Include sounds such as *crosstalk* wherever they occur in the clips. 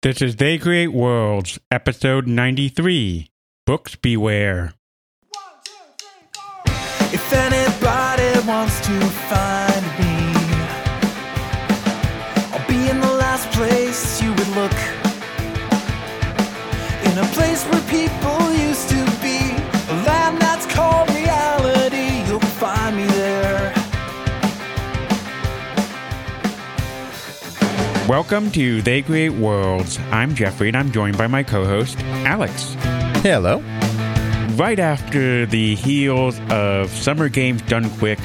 This is They Create Worlds, episode 93 Books Beware. If anybody wants to find me, I'll be in the last place you would look. In a place where people Welcome to They Create Worlds. I'm Jeffrey and I'm joined by my co host, Alex. Hello. Right after the heels of Summer Games Done Quick,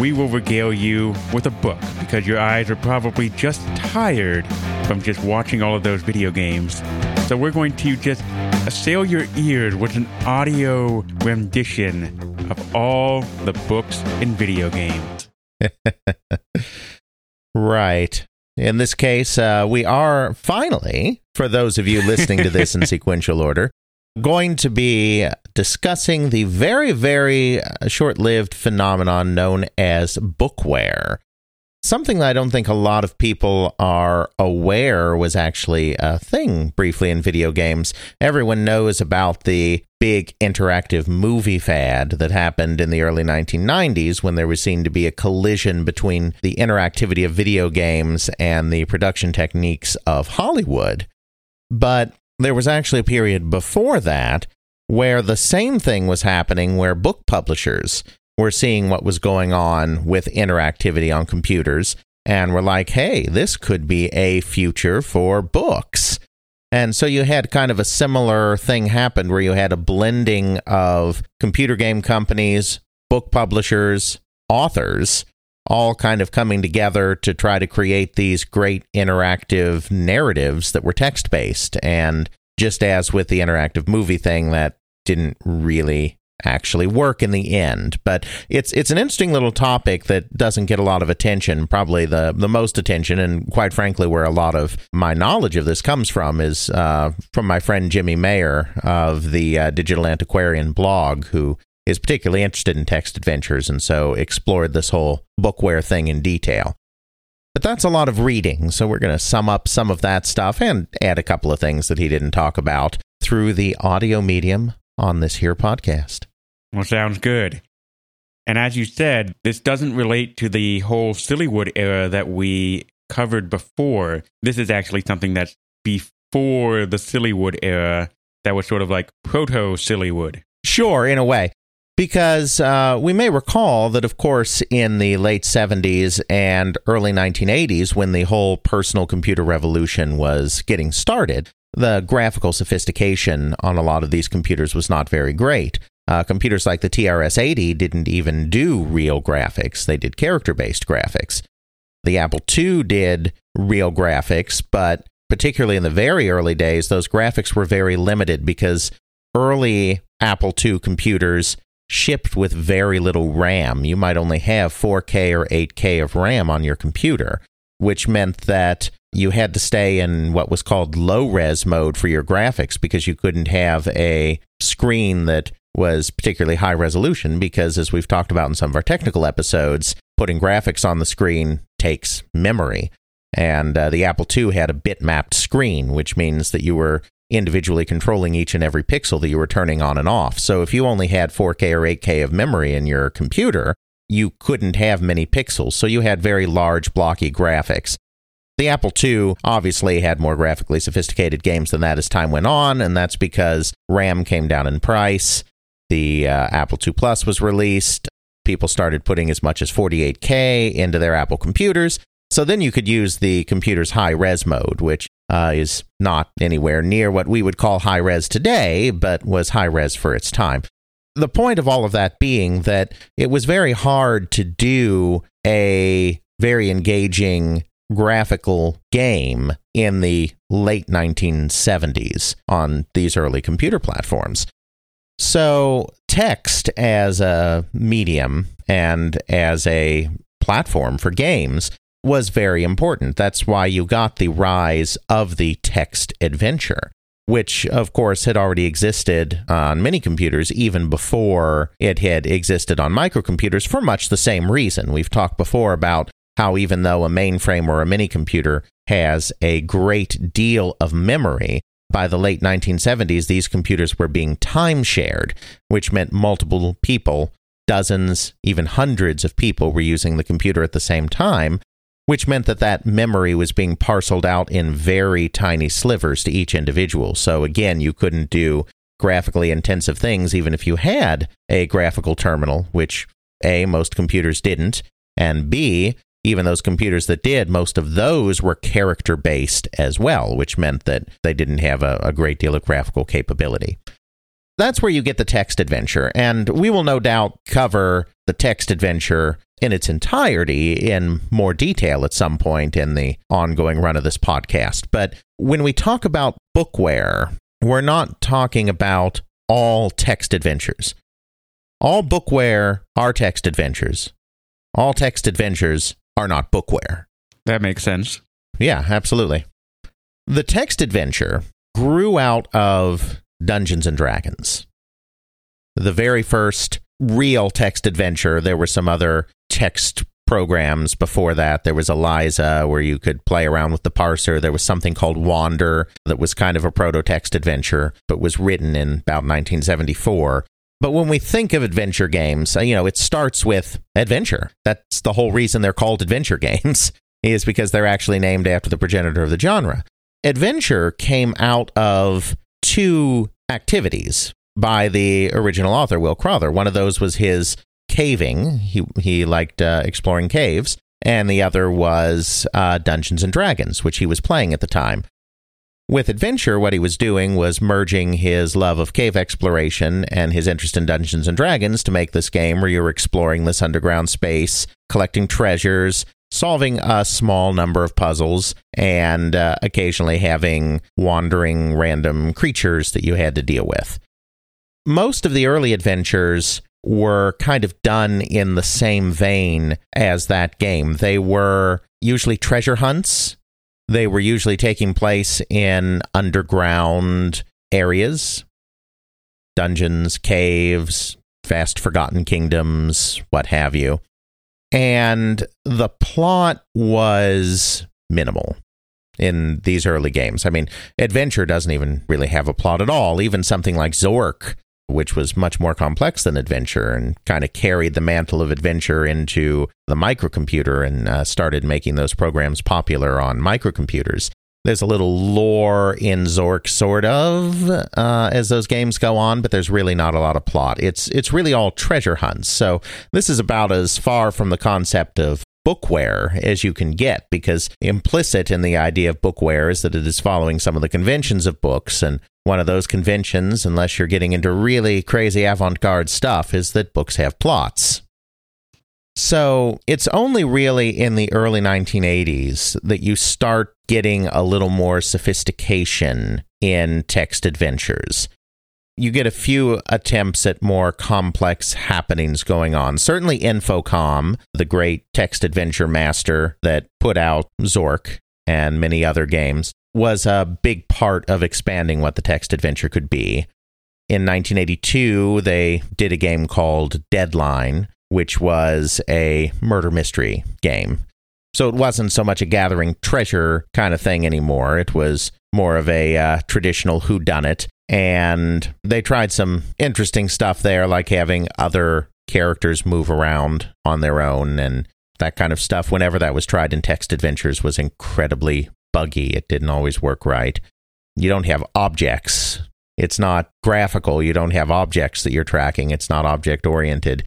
we will regale you with a book because your eyes are probably just tired from just watching all of those video games. So we're going to just assail your ears with an audio rendition of all the books in video games. *laughs* Right. In this case, uh, we are finally, for those of you listening to this in *laughs* sequential order, going to be discussing the very, very short lived phenomenon known as bookware. Something that I don't think a lot of people are aware was actually a thing briefly in video games. Everyone knows about the big interactive movie fad that happened in the early 1990s when there was seen to be a collision between the interactivity of video games and the production techniques of Hollywood. But there was actually a period before that where the same thing was happening where book publishers were seeing what was going on with interactivity on computers and were like, hey, this could be a future for books. And so you had kind of a similar thing happen where you had a blending of computer game companies, book publishers, authors, all kind of coming together to try to create these great interactive narratives that were text based. And just as with the interactive movie thing, that didn't really actually work in the end. But it's it's an interesting little topic that doesn't get a lot of attention, probably the the most attention, and quite frankly, where a lot of my knowledge of this comes from is uh, from my friend Jimmy Maher of the uh, Digital Antiquarian blog, who is particularly interested in text adventures, and so explored this whole bookware thing in detail. But that's a lot of reading, so we're going to sum up some of that stuff and add a couple of things that he didn't talk about through the audio medium on this here podcast. Well, sounds good. And as you said, this doesn't relate to the whole Sillywood era that we covered before. This is actually something that's before the Sillywood era that was sort of like proto Sillywood. Sure, in a way. Because uh, we may recall that, of course, in the late 70s and early 1980s, when the whole personal computer revolution was getting started, the graphical sophistication on a lot of these computers was not very great. Uh, computers like the TRS 80 didn't even do real graphics, they did character based graphics. The Apple II did real graphics, but particularly in the very early days, those graphics were very limited because early Apple II computers shipped with very little RAM. You might only have 4K or 8K of RAM on your computer, which meant that you had to stay in what was called low res mode for your graphics because you couldn't have a screen that was particularly high resolution because, as we've talked about in some of our technical episodes, putting graphics on the screen takes memory. And uh, the Apple II had a bitmapped screen, which means that you were individually controlling each and every pixel that you were turning on and off. So if you only had 4K or 8K of memory in your computer, you couldn't have many pixels. So you had very large, blocky graphics. The Apple II obviously had more graphically sophisticated games than that as time went on, and that's because RAM came down in price. The uh, Apple II Plus was released. People started putting as much as 48K into their Apple computers. So then you could use the computer's high res mode, which uh, is not anywhere near what we would call high res today, but was high res for its time. The point of all of that being that it was very hard to do a very engaging graphical game in the late 1970s on these early computer platforms. So, text as a medium and as a platform for games was very important. That's why you got the rise of the text adventure, which, of course, had already existed on many computers even before it had existed on microcomputers for much the same reason. We've talked before about how even though a mainframe or a mini computer has a great deal of memory, by the late 1970s, these computers were being time shared, which meant multiple people, dozens, even hundreds of people were using the computer at the same time, which meant that that memory was being parceled out in very tiny slivers to each individual. So again, you couldn't do graphically intensive things even if you had a graphical terminal, which A, most computers didn't, and B, even those computers that did, most of those were character based as well, which meant that they didn't have a, a, great deal of graphical capability. That's where you get the text adventure, and we will no doubt cover the text adventure in its entirety in more detail at some point in the ongoing run of this podcast. But when we talk about bookware, we're not talking about all text adventures. All bookware are text adventures. All text adventures are not bookware. That makes sense. Yeah, absolutely. The text adventure grew out of Dungeons and Dragons. The very first real text adventure, there were some other text programs before that. There was Eliza, where you could play around with the parser. There was something called Wander that was kind of a proto text adventure, but was written in about 1974. But when we think of adventure games, uh, you know, it starts with adventure. That's the whole reason they're called adventure *laughs* games, is because they're actually named after the progenitor of the genre. Adventure came out of two activities by the original author, Will Crowther. One of those was his caving. He, he liked uh, exploring caves. And the other was uh, Dungeons and Dragons, which he was playing at the time. With Adventure, what he was doing was merging his love of cave exploration and his interest in Dungeons and Dragons to make this game where you're exploring this underground space, collecting treasures, solving a small number of puzzles, and uh, occasionally having wandering random creatures that you had to deal with. Most of the early adventures were kind of done in the same vein as that game. They were usually treasure hunts they were usually taking place in underground areas, dungeons, caves, vast forgotten kingdoms, what have you. And the plot was minimal in these early games. I mean, Adventure doesn't even really have a plot at all. Even something like Zork which was much more complex than adventure and kind of carried the mantle of adventure into the microcomputer and uh, started making those programs popular on microcomputers. There's a little lore in Zork, sort of, uh, as those games go on, but there's really not a lot of plot. It's it's really all treasure hunts. So this is about as far from the concept of bookware as you can get because implicit in the idea of bookware is that it is following some of the conventions of books and one of those conventions unless you're getting into really crazy avant-garde stuff is that books have plots. So it's only really in the early 1980s that you start getting a little more sophistication in text adventures you get a few attempts at more complex happenings going on. Certainly, Infocom, the great text adventure master that put out Zork and many other games, was a big part of expanding what the text adventure could be. In 1982, they did a game called Deadline, which was a murder mystery game. So it wasn't so much a gathering treasure kind of thing anymore. It was more of a uh, traditional whodunit and they tried some interesting stuff there, like having other characters move around on their own and that kind of stuff. Whenever that was tried in text adventures, was incredibly buggy. It didn't always work right. You don't have objects. It's not graphical. You don't have objects that you're tracking. It's not object oriented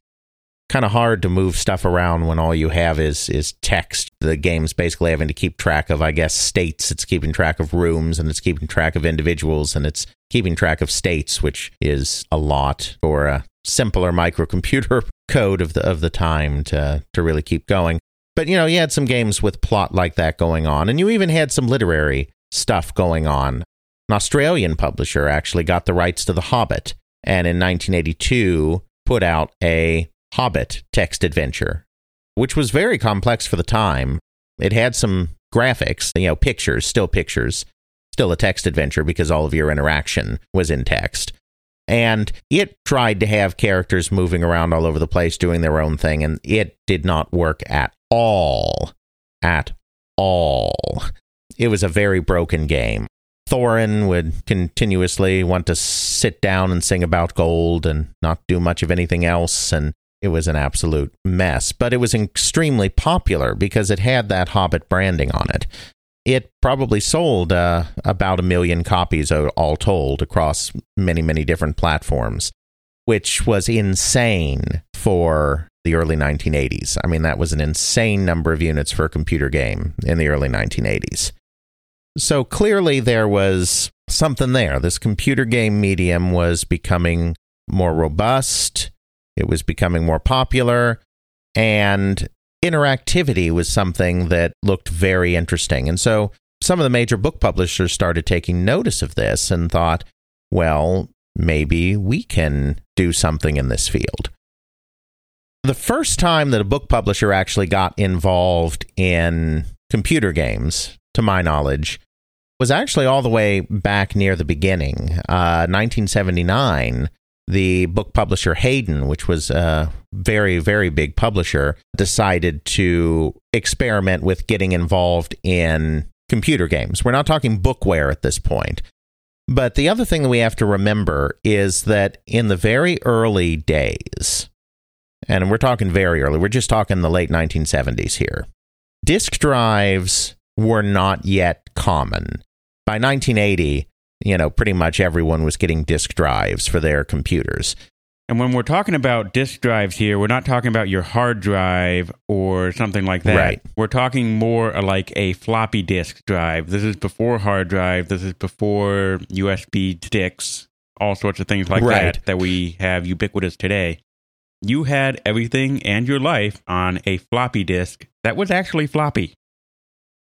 kind of hard to move stuff around when all you have is is text. The game's basically having to keep track of, I guess, states. It's keeping track of rooms and it's keeping track of individuals and it's keeping track of states, which is a lot for a simpler microcomputer *laughs* code of the of the time to to really keep going. But you know, you had some games with plot like that going on, and you even had some literary stuff going on. An Australian publisher actually got the rights to The Hobbit, and in 1982 put out a Hobbit text adventure, which was very complex for the time. It had some graphics, you know, pictures, still pictures, still a text adventure because all of your interaction was in text. And it tried to have characters moving around all over the place doing their own thing, and it did not work at all at all. It was a very broken game. Thorin would continuously want to sit down and sing about gold and not do much of anything else. And it was an absolute mess. But it was extremely popular because it had that Hobbit branding on it. It probably sold uh, about a million copies all told across many, many different platforms, which was insane for the early 1980s. I mean, that was an insane number of units for a computer game in the early 1980s. So clearly there was something there. This computer game medium was becoming more robust, it was becoming more popular, and interactivity was something that looked very interesting. And so some of the major book publishers started taking notice of this and thought, well, maybe we can do something in this field. The first time that a book publisher actually got involved in computer games to my knowledge, was actually all the way back near the beginning. Uh, 1979, the book publisher Hayden, which was a very, very big publisher, decided to experiment with getting involved in computer games. We're not talking bookware at this point. But the other thing that we have to remember is that in the very early days, and we're talking very early, we're just talking the late 1970s here, disk drives were not yet common. By 1980, you know, pretty much everyone was getting disk drives for their computers. And when we're talking about disk drives here, we're not talking about your hard drive or something like that. Right. We're talking more like a floppy disk drive. This is before hard drive. This is before USB sticks, all sorts of things like Right. that that we have ubiquitous today. You had everything and your life on a floppy disk that was actually floppy.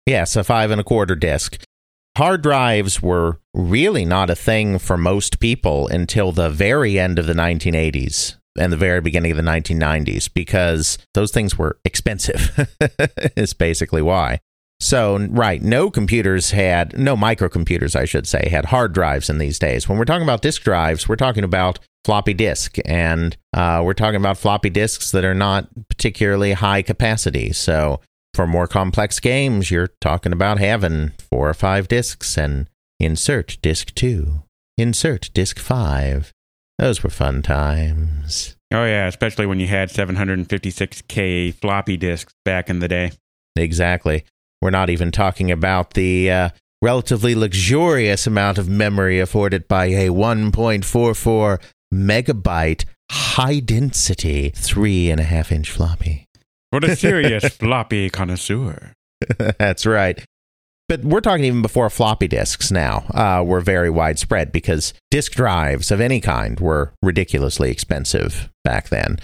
Yes, a five and a quarter disk. Hard drives were really not a thing for most people until the very end of the 1980s and the very beginning of the 1990s because those things were expensive, *laughs* is basically why. So, right, no computers had, no microcomputers, I should say, had hard drives in these days. When we're talking about disk drives, we're talking about floppy disk, and uh, we're talking about floppy disks that are not particularly high capacity. So, for more complex games, you're talking about having four or five discs and insert disc two, insert disc five. Those were fun times. Oh, yeah, especially when you had 756K floppy disks back in the day. Exactly. We're not even talking about the uh, relatively luxurious amount of memory afforded by a 1.44 megabyte high density three and a half inch floppy. For the serious *laughs* floppy connoisseur. *laughs* That's right. But we're talking even before floppy disks now uh, were very widespread because disk drives of any kind were ridiculously expensive back then.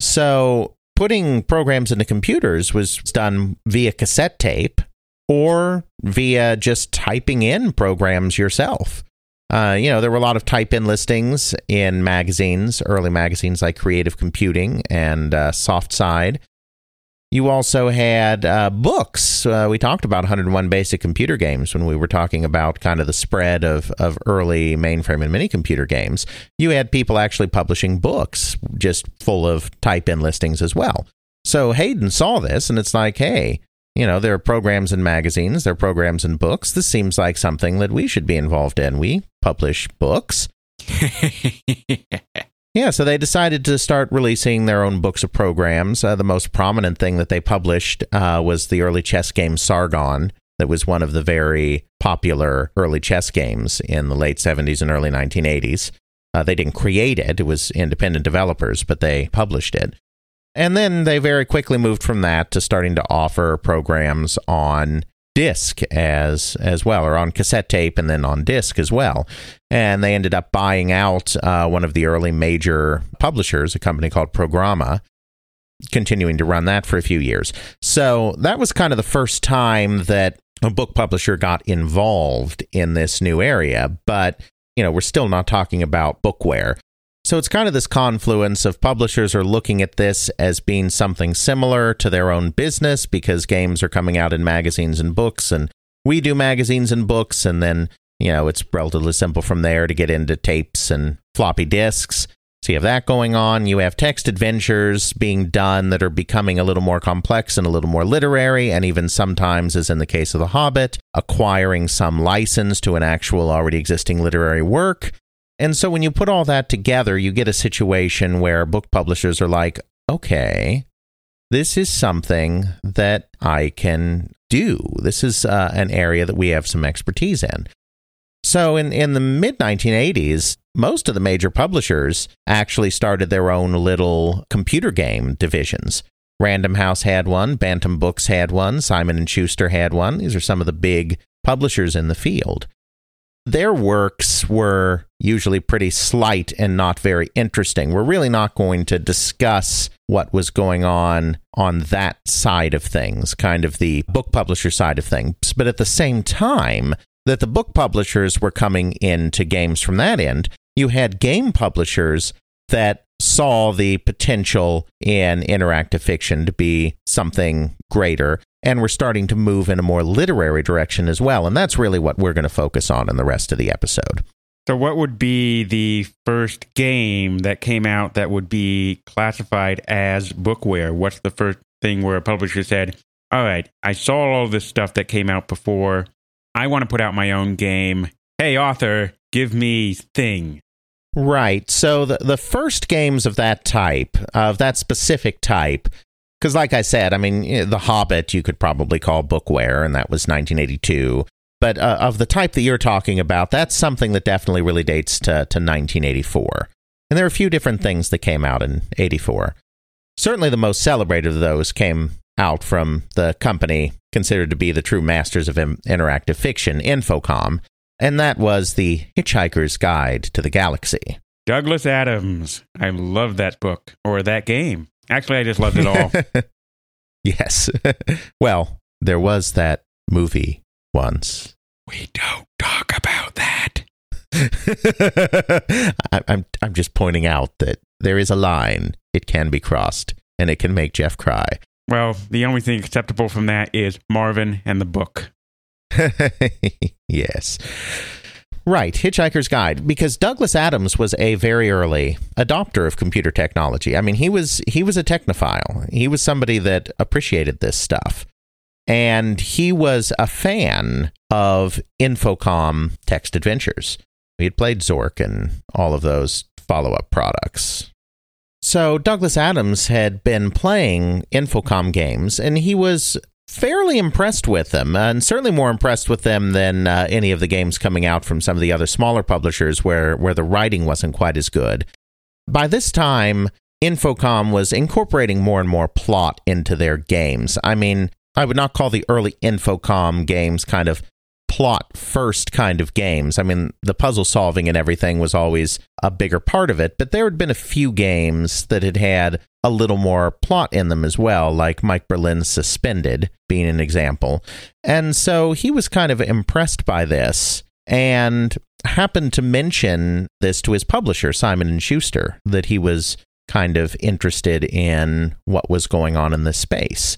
So putting programs into computers was done via cassette tape or via just typing in programs yourself. Uh, you know, there were a lot of type in listings in magazines, early magazines like Creative Computing and uh, Soft Side. You also had uh, books. Uh, we talked about 101 basic computer games when we were talking about kind of the spread of, of early mainframe and mini computer games. You had people actually publishing books just full of type in listings as well. So Hayden saw this and it's like, hey, you know, there are programs in magazines, there are programs in books. This seems like something that we should be involved in. We publish books. *laughs* Yeah, so they decided to start releasing their own books of programs. Uh, the most prominent thing that they published uh, was the early chess game Sargon, that was one of the very popular early chess games in the late 70s and early 1980s. Uh, they didn't create it, it was independent developers, but they published it. And then they very quickly moved from that to starting to offer programs on disc as as well, or on cassette tape and then on disc as well. And they ended up buying out uh, one of the early major publishers, a company called Programma, continuing to run that for a few years. So that was kind of the first time that a book publisher got involved in this new area. But you know, we're still not talking about bookware. So it's kind of this confluence of publishers are looking at this as being something similar to their own business because games are coming out in magazines and books and we do magazines and books and then, you know, it's relatively simple from there to get into tapes and floppy disks. So you have that going on. You have text adventures being done that are becoming a little more complex and a little more literary, and even sometimes, as in the case of The Hobbit, acquiring some license to an actual already existing literary work. And so when you put all that together, you get a situation where book publishers are like, okay, this is something that I can do. This is uh, an area that we have some expertise in. So in, in the mid 1980s, most of the major publishers actually started their own little computer game divisions. Random House had one, Bantam Books had one, Simon and Schuster had one. These are some of the big publishers in the field. Their works were usually pretty slight and not very interesting. We're really not going to discuss what was going on on that side of things, kind of the book publisher side of things. But at the same time, that the book publishers were coming into games from that end, you had game publishers that saw the potential in interactive fiction to be something greater and we're starting to move in a more literary direction as well. And that's really what we're going to focus on in the rest of the episode. So, what would be the first game that came out that would be classified as bookware? What's the first thing where a publisher said, All right, I saw all this stuff that came out before. I want to put out my own game. Hey, author, give me Thing. Right. So the the first games of that type, of that specific type, because like I said, I mean, The Hobbit you could probably call bookware, and that was 1982. But uh, of the type that you're talking about, that's something that definitely really dates to, to 1984. And there are a few different things that came out in 84. Certainly the most celebrated of those came out from the company considered to be the true masters of Im- interactive fiction, Infocom, and that was The Hitchhiker's Guide to the Galaxy. Douglas Adams. I love that book or that game. Actually, I just loved it all. *laughs* yes. *laughs* well, there was that movie once. We don't talk about that. *laughs* I, I'm I'm just pointing out that there is a line. It can be crossed, and it can make Jeff cry. Well, the only thing acceptable from that is Marvin and the book. yes. Right, Hitchhiker's Guide, because Douglas Adams was a very early adopter of computer technology. I mean, he was he was a technophile. He was somebody that appreciated this stuff. And he was a fan of Infocom text adventures. He had played Zork and all of those follow-up products. So Douglas Adams had been playing Infocom games and he was fairly impressed with them, and certainly more impressed with them than uh, any of the games coming out from some of the other smaller publishers where, where the writing wasn't quite as good. By this time, Infocom was incorporating more and more plot into their games. I mean, I would not call the early Infocom games kind of plot first kind of games. I mean, the puzzle solving and everything was always a bigger part of it, but there had been a few games that had had a little more plot in them as well, like Mike Berlyn's Suspended being an example. And so he was kind of impressed by this and happened to mention this to his publisher, Simon and Schuster, that he was kind of interested in what was going on in this space.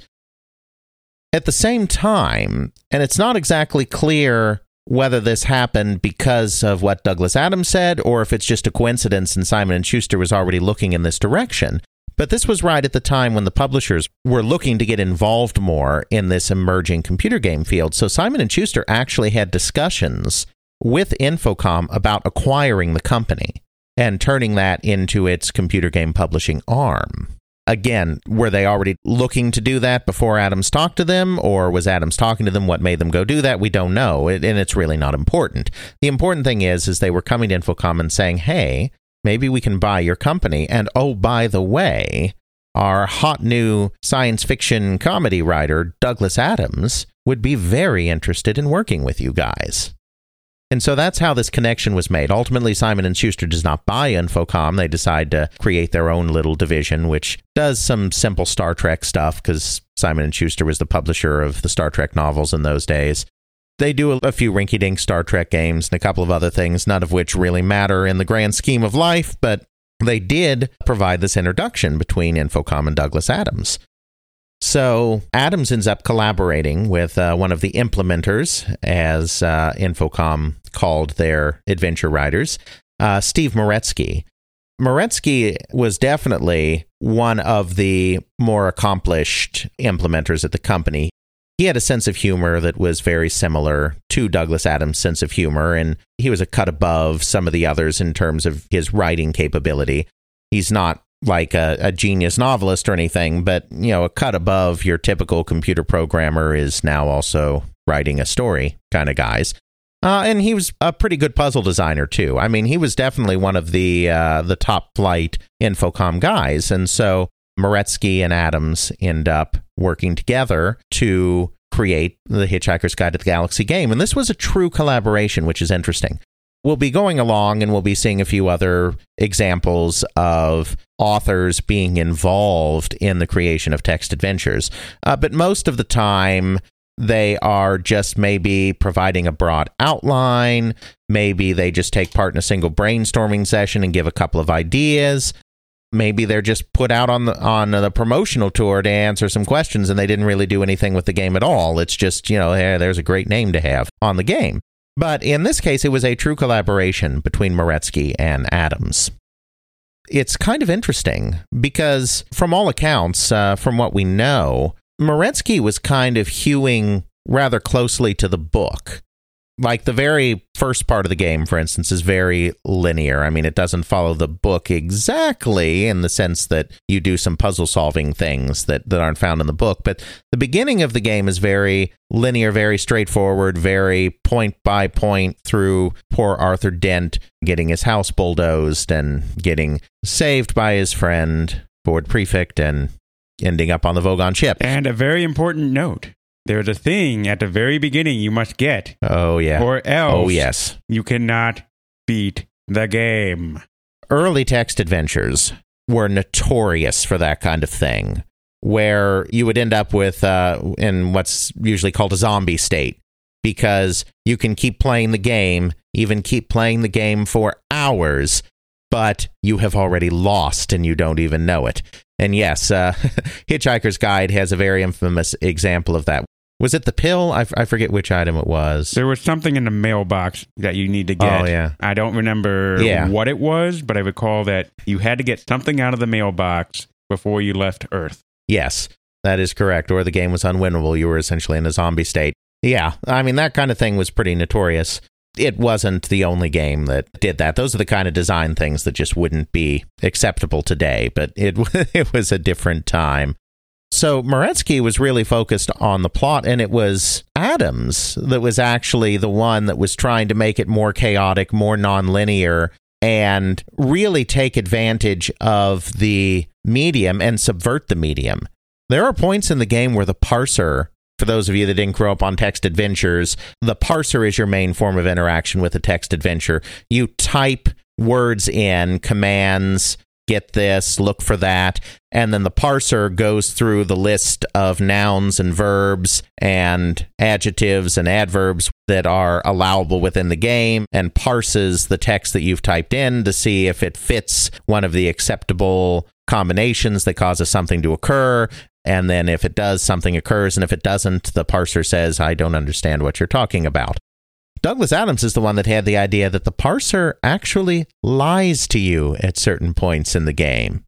At the same time, and it's not exactly clear whether this happened because of what Douglas Adams said or if it's just a coincidence and Simon and Schuster was already looking in this direction. But this was right at the time when the publishers were looking to get involved more in this emerging computer game field. So Simon and Schuster actually had discussions with Infocom about acquiring the company and turning that into its computer game publishing arm again, were they already looking to do that before Adams talked to them, or was Adams talking to them? What made them go do that? We don't know, and it's really not important. The important thing is, is they were coming to Infocom and saying, "Hey, maybe we can buy your company." And oh, by the way, our hot new science fiction comedy writer Douglas Adams would be very interested in working with you guys. And so that's how this connection was made. Ultimately, Simon and Schuster does not buy Infocom. They decide to create their own little division, which does some simple Star Trek stuff because Simon and Schuster was the publisher of the Star Trek novels in those days. They do a, few rinky-dink Star Trek games and a couple of other things, none of which really matter in the grand scheme of life, but they did provide this introduction between Infocom and Douglas Adams. So Adams ends up collaborating with uh, one of the implementers, as uh, Infocom called their adventure writers, uh, Steve Meretzky. Moretzky was definitely one of the more accomplished implementers at the company. He had a sense of humor that was very similar to Douglas Adams' sense of humor, and he was a cut above some of the others in terms of his writing capability. He's not like a, a, genius novelist or anything, but you know, a cut above your typical computer programmer is now also writing a story kind of guys. Uh, and he was a pretty good puzzle designer too. I mean, he was definitely one of the uh, the top flight Infocom guys, and so Meretzky and Adams end up working together to create the Hitchhiker's Guide to the Galaxy game. And this was a true collaboration, which is interesting. We'll be going along and we'll be seeing a few other examples of authors being involved in the creation of text adventures. Uh, but most of the time, they are just maybe providing a broad outline. Maybe they just take part in a single brainstorming session and give a couple of ideas. Maybe they're just put out on the on the promotional tour to answer some questions and they didn't really do anything with the game at all. It's just, you know, hey, there's a great name to have on the game. But in this case, it was a true collaboration between Meretzky and Adams. It's kind of interesting because, from all accounts, uh, from what we know, Meretzky was kind of hewing rather closely to the book. Like the very first part of the game, for instance, is very linear. I mean, it doesn't follow the book exactly in the sense that you do some puzzle solving things that, that aren't found in the book. But the beginning of the game is very linear, very straightforward, very point by point through poor Arthur Dent getting his house bulldozed and getting saved by his friend, Ford Prefect, and ending up on the Vogon ship. And a very important note there's a thing at the very beginning you must get. Oh, yeah. Or else oh, yes. you cannot beat the game. Early text adventures were notorious for that kind of thing, where you would end up with, uh, in what's usually called a zombie state, because you can keep playing the game, even keep playing the game for hours, but you have already lost and you don't even know it. And yes, uh, *laughs* Hitchhiker's Guide has a very infamous example of that. Was it the pill? I, f- I forget which item it was. There was something in the mailbox that you need to oh, get. Oh, yeah. I don't remember Yeah. what it was, but I recall that you had to get something out of the mailbox before you left Earth. Yes, that is correct. Or the game was unwinnable. You were essentially in a zombie state. Yeah, I mean, that kind of thing was pretty notorious. It wasn't the only game that did that. Those are the kind of design things that just wouldn't be acceptable today, but it, *laughs* it was a different time. So Meretzky was really focused on the plot, and it was Adams that was actually the one that was trying to make it more chaotic, more nonlinear, and really take advantage of the medium and subvert the medium. There are points in the game where the parser, for those of you that didn't grow up on text adventures, the parser is your main form of interaction with a text adventure. You type words in, commands, get this, look for that. And then the parser goes through the list of nouns and verbs and adjectives and adverbs that are allowable within the game and parses the text that you've typed in to see if it fits one of the acceptable combinations that causes something to occur. And then if it does, something occurs. And if it doesn't, the parser says, I don't understand what you're talking about. Douglas Adams is the one that had the idea that the parser actually lies to you at certain points in the game.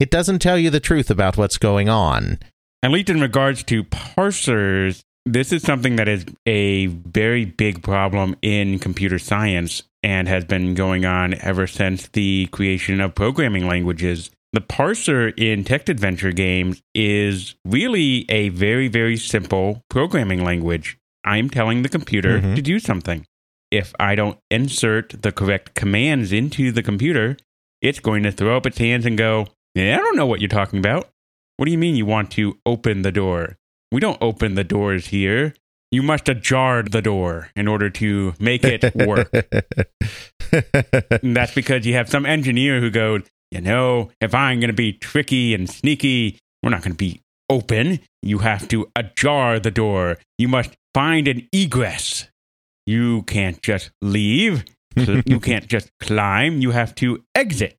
It doesn't tell you the truth about what's going on. At least in regards to parsers, this is something that is a very big problem in computer science and has been going on ever since the creation of programming languages. The parser in text adventure games is really a very, very simple programming language. I'm telling the computer Mhm. to do something. If I don't insert the correct commands into the computer, it's going to throw up its hands and go, yeah, I don't know what you're talking about. What do you mean you want to open the door? We don't open the doors here. You must ajar the door in order to make it work. *laughs* that's because you have some engineer who goes, you know, if I'm going to be tricky and sneaky, we're not going to be open. You have to ajar the door. You must find an egress. You can't just leave. *laughs* So you can't just climb. You have to exit.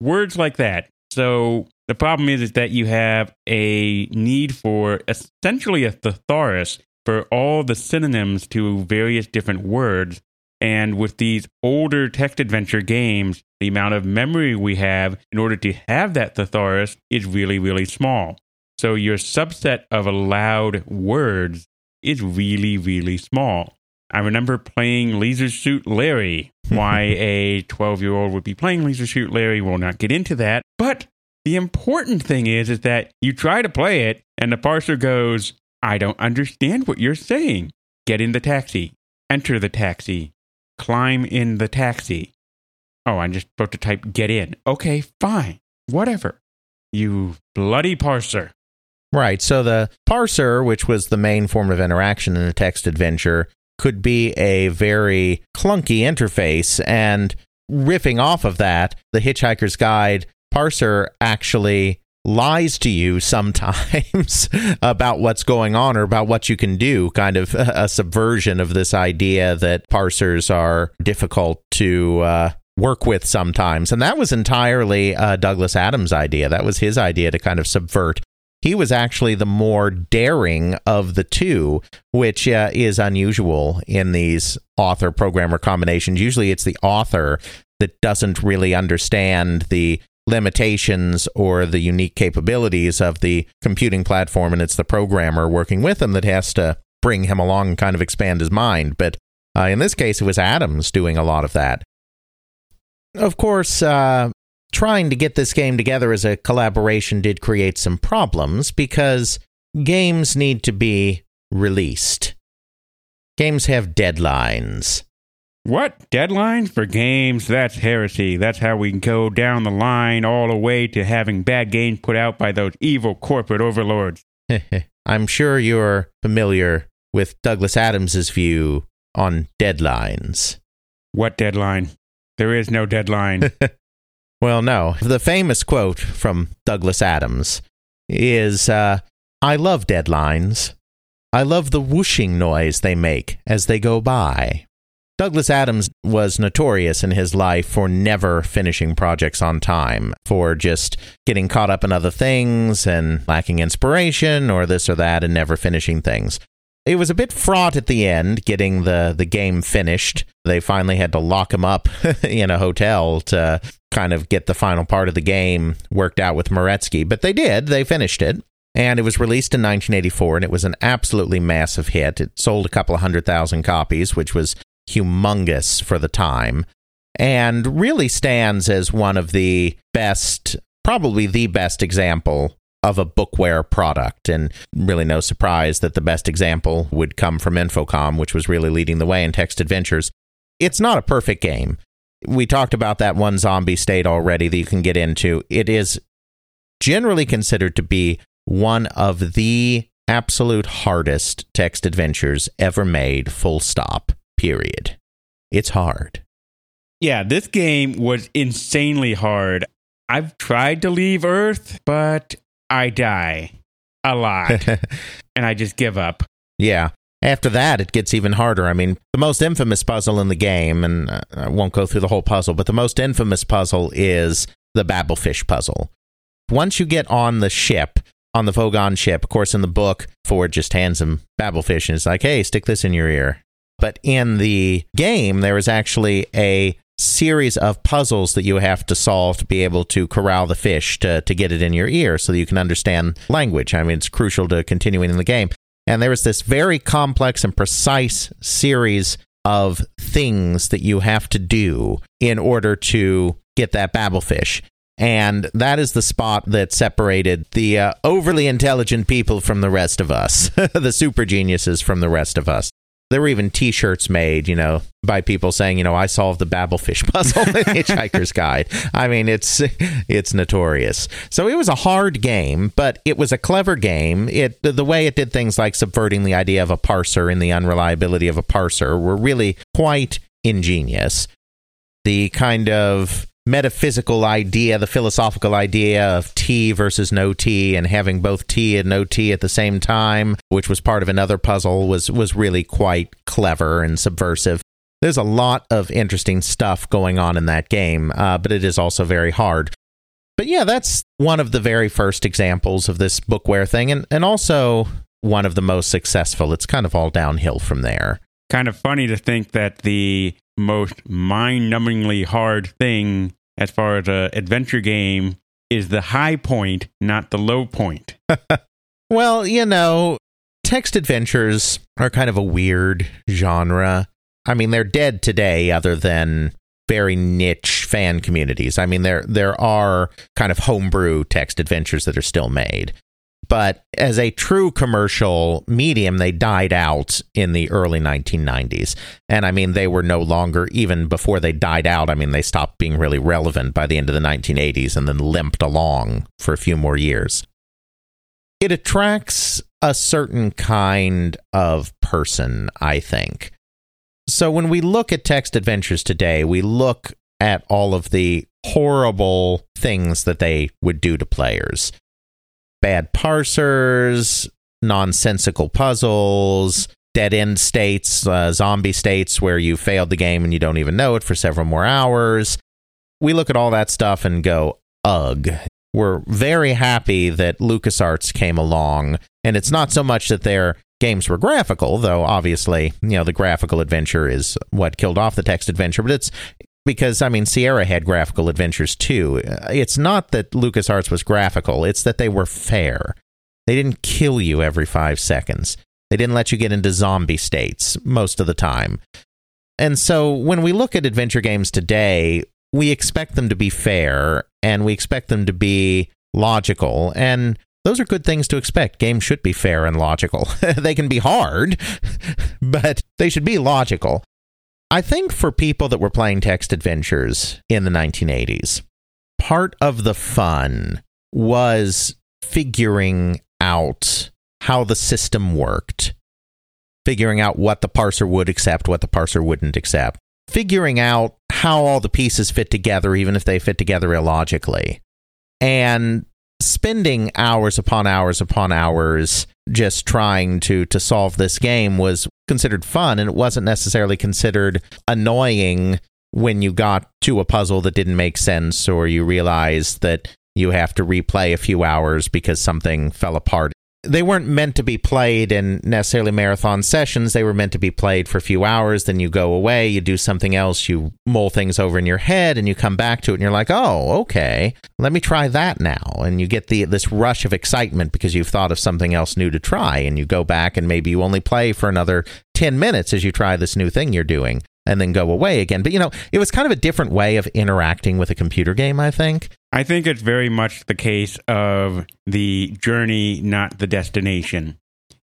Words like that. So the problem is, is that you have a need for essentially a thesaurus for all the synonyms to various different words. And with these older text adventure games, The amount of memory we have in order to have that thesaurus is really, really small. So your subset of allowed words is really, really small. I remember playing Leisure Suit Larry. *laughs* Why a 12 year old would be playing Leisure Suit Larry, we'll not get into that. But the important thing is, is that you try to play it and the parser goes, I don't understand what you're saying. Get in the taxi. Enter the taxi. Climb in the taxi. Oh, I'm just about to type get in. Okay, fine. Whatever. You bloody parser. Right. So the parser, which was the main form of interaction in a text adventure, could be a very clunky interface. And riffing off of that, the Hitchhiker's Guide parser actually lies to you sometimes *laughs* about what's going on or about what you can do, kind of *laughs* a subversion of this idea that parsers are difficult to uh, work with sometimes. And that was entirely uh, Douglas Adams' idea. That was his idea to kind of subvert. He was actually the more daring of the two, which uh, is unusual in these author programmer combinations. Usually it's the author that doesn't really understand the limitations or the unique capabilities of the computing platform, and it's the programmer working with him that has to bring him along and kind of expand his mind. But uh, in this case, it was Adams doing a lot of that. Of course, uh, trying to get this game together as a collaboration did create some problems because games need to be released. Games have deadlines. What? Deadlines for games? That's heresy. That's how we go down the line all the way to having bad games put out by those evil corporate overlords. *laughs* I'm sure you're familiar with Douglas Adams's view on deadlines. What deadline? There is no deadline. *laughs* well, no. The famous quote from Douglas Adams is uh, I love deadlines. I love the whooshing noise they make as they go by. Douglas Adams was notorious in his life for never finishing projects on time, for just getting caught up in other things and lacking inspiration or this or that and never finishing things. It was a bit fraught at the end getting the, the game finished. They finally had to lock him up *laughs* in a hotel to kind of get the final part of the game worked out with Meretzky, but they did. They finished it. And it was released in 1984, and it was an absolutely massive hit. It sold a couple of hundred thousand copies, which was humongous for the time and really stands as one of the best, probably the best example of a bookware product. And really, no surprise that the best example would come from Infocom, which was really leading the way in text adventures. It's not a perfect game. We talked about that one zombie state already that you can get into. It is generally considered to be one of the absolute hardest text adventures ever made, full stop period. It's hard. Yeah, this game was insanely hard. I've tried to leave Earth, but I die a lot. *laughs* and I just give up. Yeah. After that, it gets even harder. I mean, the most infamous puzzle in the game, and uh, I won't go through the whole puzzle, but the most infamous puzzle is the Babelfish puzzle. Once you get on the ship, on the Vogon ship, of course, in the book, Ford just hands him Babelfish and is like, hey, stick this in your ear. But in the game, there is actually a series of puzzles that you have to solve to be able to corral the fish to, to get it in your ear so that you can understand language. I mean, it's crucial to continuing in the game. And there is this very complex and precise series of things that you have to do in order to get that babelfish. And that is the spot that separated the uh, overly intelligent people from the rest of us, *laughs* the super geniuses from the rest of us. There were even T-shirts made, you know, by people saying, you know, I solved the Babelfish *laughs* puzzle in Hitchhiker's Guide. I mean, it's it's notorious. So it was a hard game, but it was a clever game. It the way it did things like subverting the idea of a parser and the unreliability of a parser were really quite ingenious. The kind of metaphysical idea, the philosophical idea of tea versus no tea and having both tea and no tea at the same time, which was part of another puzzle, was was really quite clever and subversive. There's a lot of interesting stuff going on in that game, uh, but it is also very hard. But yeah, that's one of the very first examples of this bookware thing, and, and also one of the most successful. It's kind of all downhill from there. Kind of funny to think that the most mind numbingly hard thing as far as a adventure game is the high point, not the low point. *laughs* Well, you know, text adventures are kind of a weird genre. I mean, they're dead today, other than very niche fan communities. I mean, there there are kind of homebrew text adventures that are still made, but as a true commercial medium, they died out in the early 1990s. And I mean, they were no longer even before they died out. I mean, they stopped being really relevant by the end of the 1980s and then limped along for a few more years. It attracts a certain kind of person, I think. So when we look at text adventures today, we look at all of the horrible things that they would do to players bad parsers, nonsensical puzzles, dead end states, uh, zombie states where you failed the game and you don't even know it for several more hours. We look at all that stuff and go, ugh. We're very happy that LucasArts came along. And it's not so much that their games were graphical, though obviously, you know, the graphical adventure is what killed off the text adventure, but it's because I mean Sierra had graphical adventures too. Uh, it's not that LucasArts was graphical, it's that they were fair. They didn't kill you every 5 seconds. They didn't let you get into zombie states most of the time. And so when we look at adventure games today, we expect them to be fair and we expect them to be logical and those are good things to expect. Games should be fair and logical. *laughs* they can be hard, *laughs* but they should be logical. I think for people that were playing text adventures in the 1980s, part of the fun was figuring out how the system worked, figuring out what the parser would accept, what the parser wouldn't accept, figuring out how all the pieces fit together, even if they fit together illogically. And spending hours upon hours upon hours just trying to to solve this game was considered fun and it wasn't necessarily considered annoying when you got to a puzzle that didn't make sense or you realized that you have to replay a few hours because something fell apart they weren't meant to be played in necessarily marathon sessions. They were meant to be played for a few hours. Then you go away, you do something else, you mull things over in your head, and you come back to it, and you're like, "Oh, okay, let me try that now." And you get the this rush of excitement because you've thought of something else new to try, and you go back, and maybe you only play for another ten minutes as you try this new thing you're doing and then go away again. But you know, it was kind of a different way of interacting with a computer game, I think. I think it's very much the case of the journey, not the destination.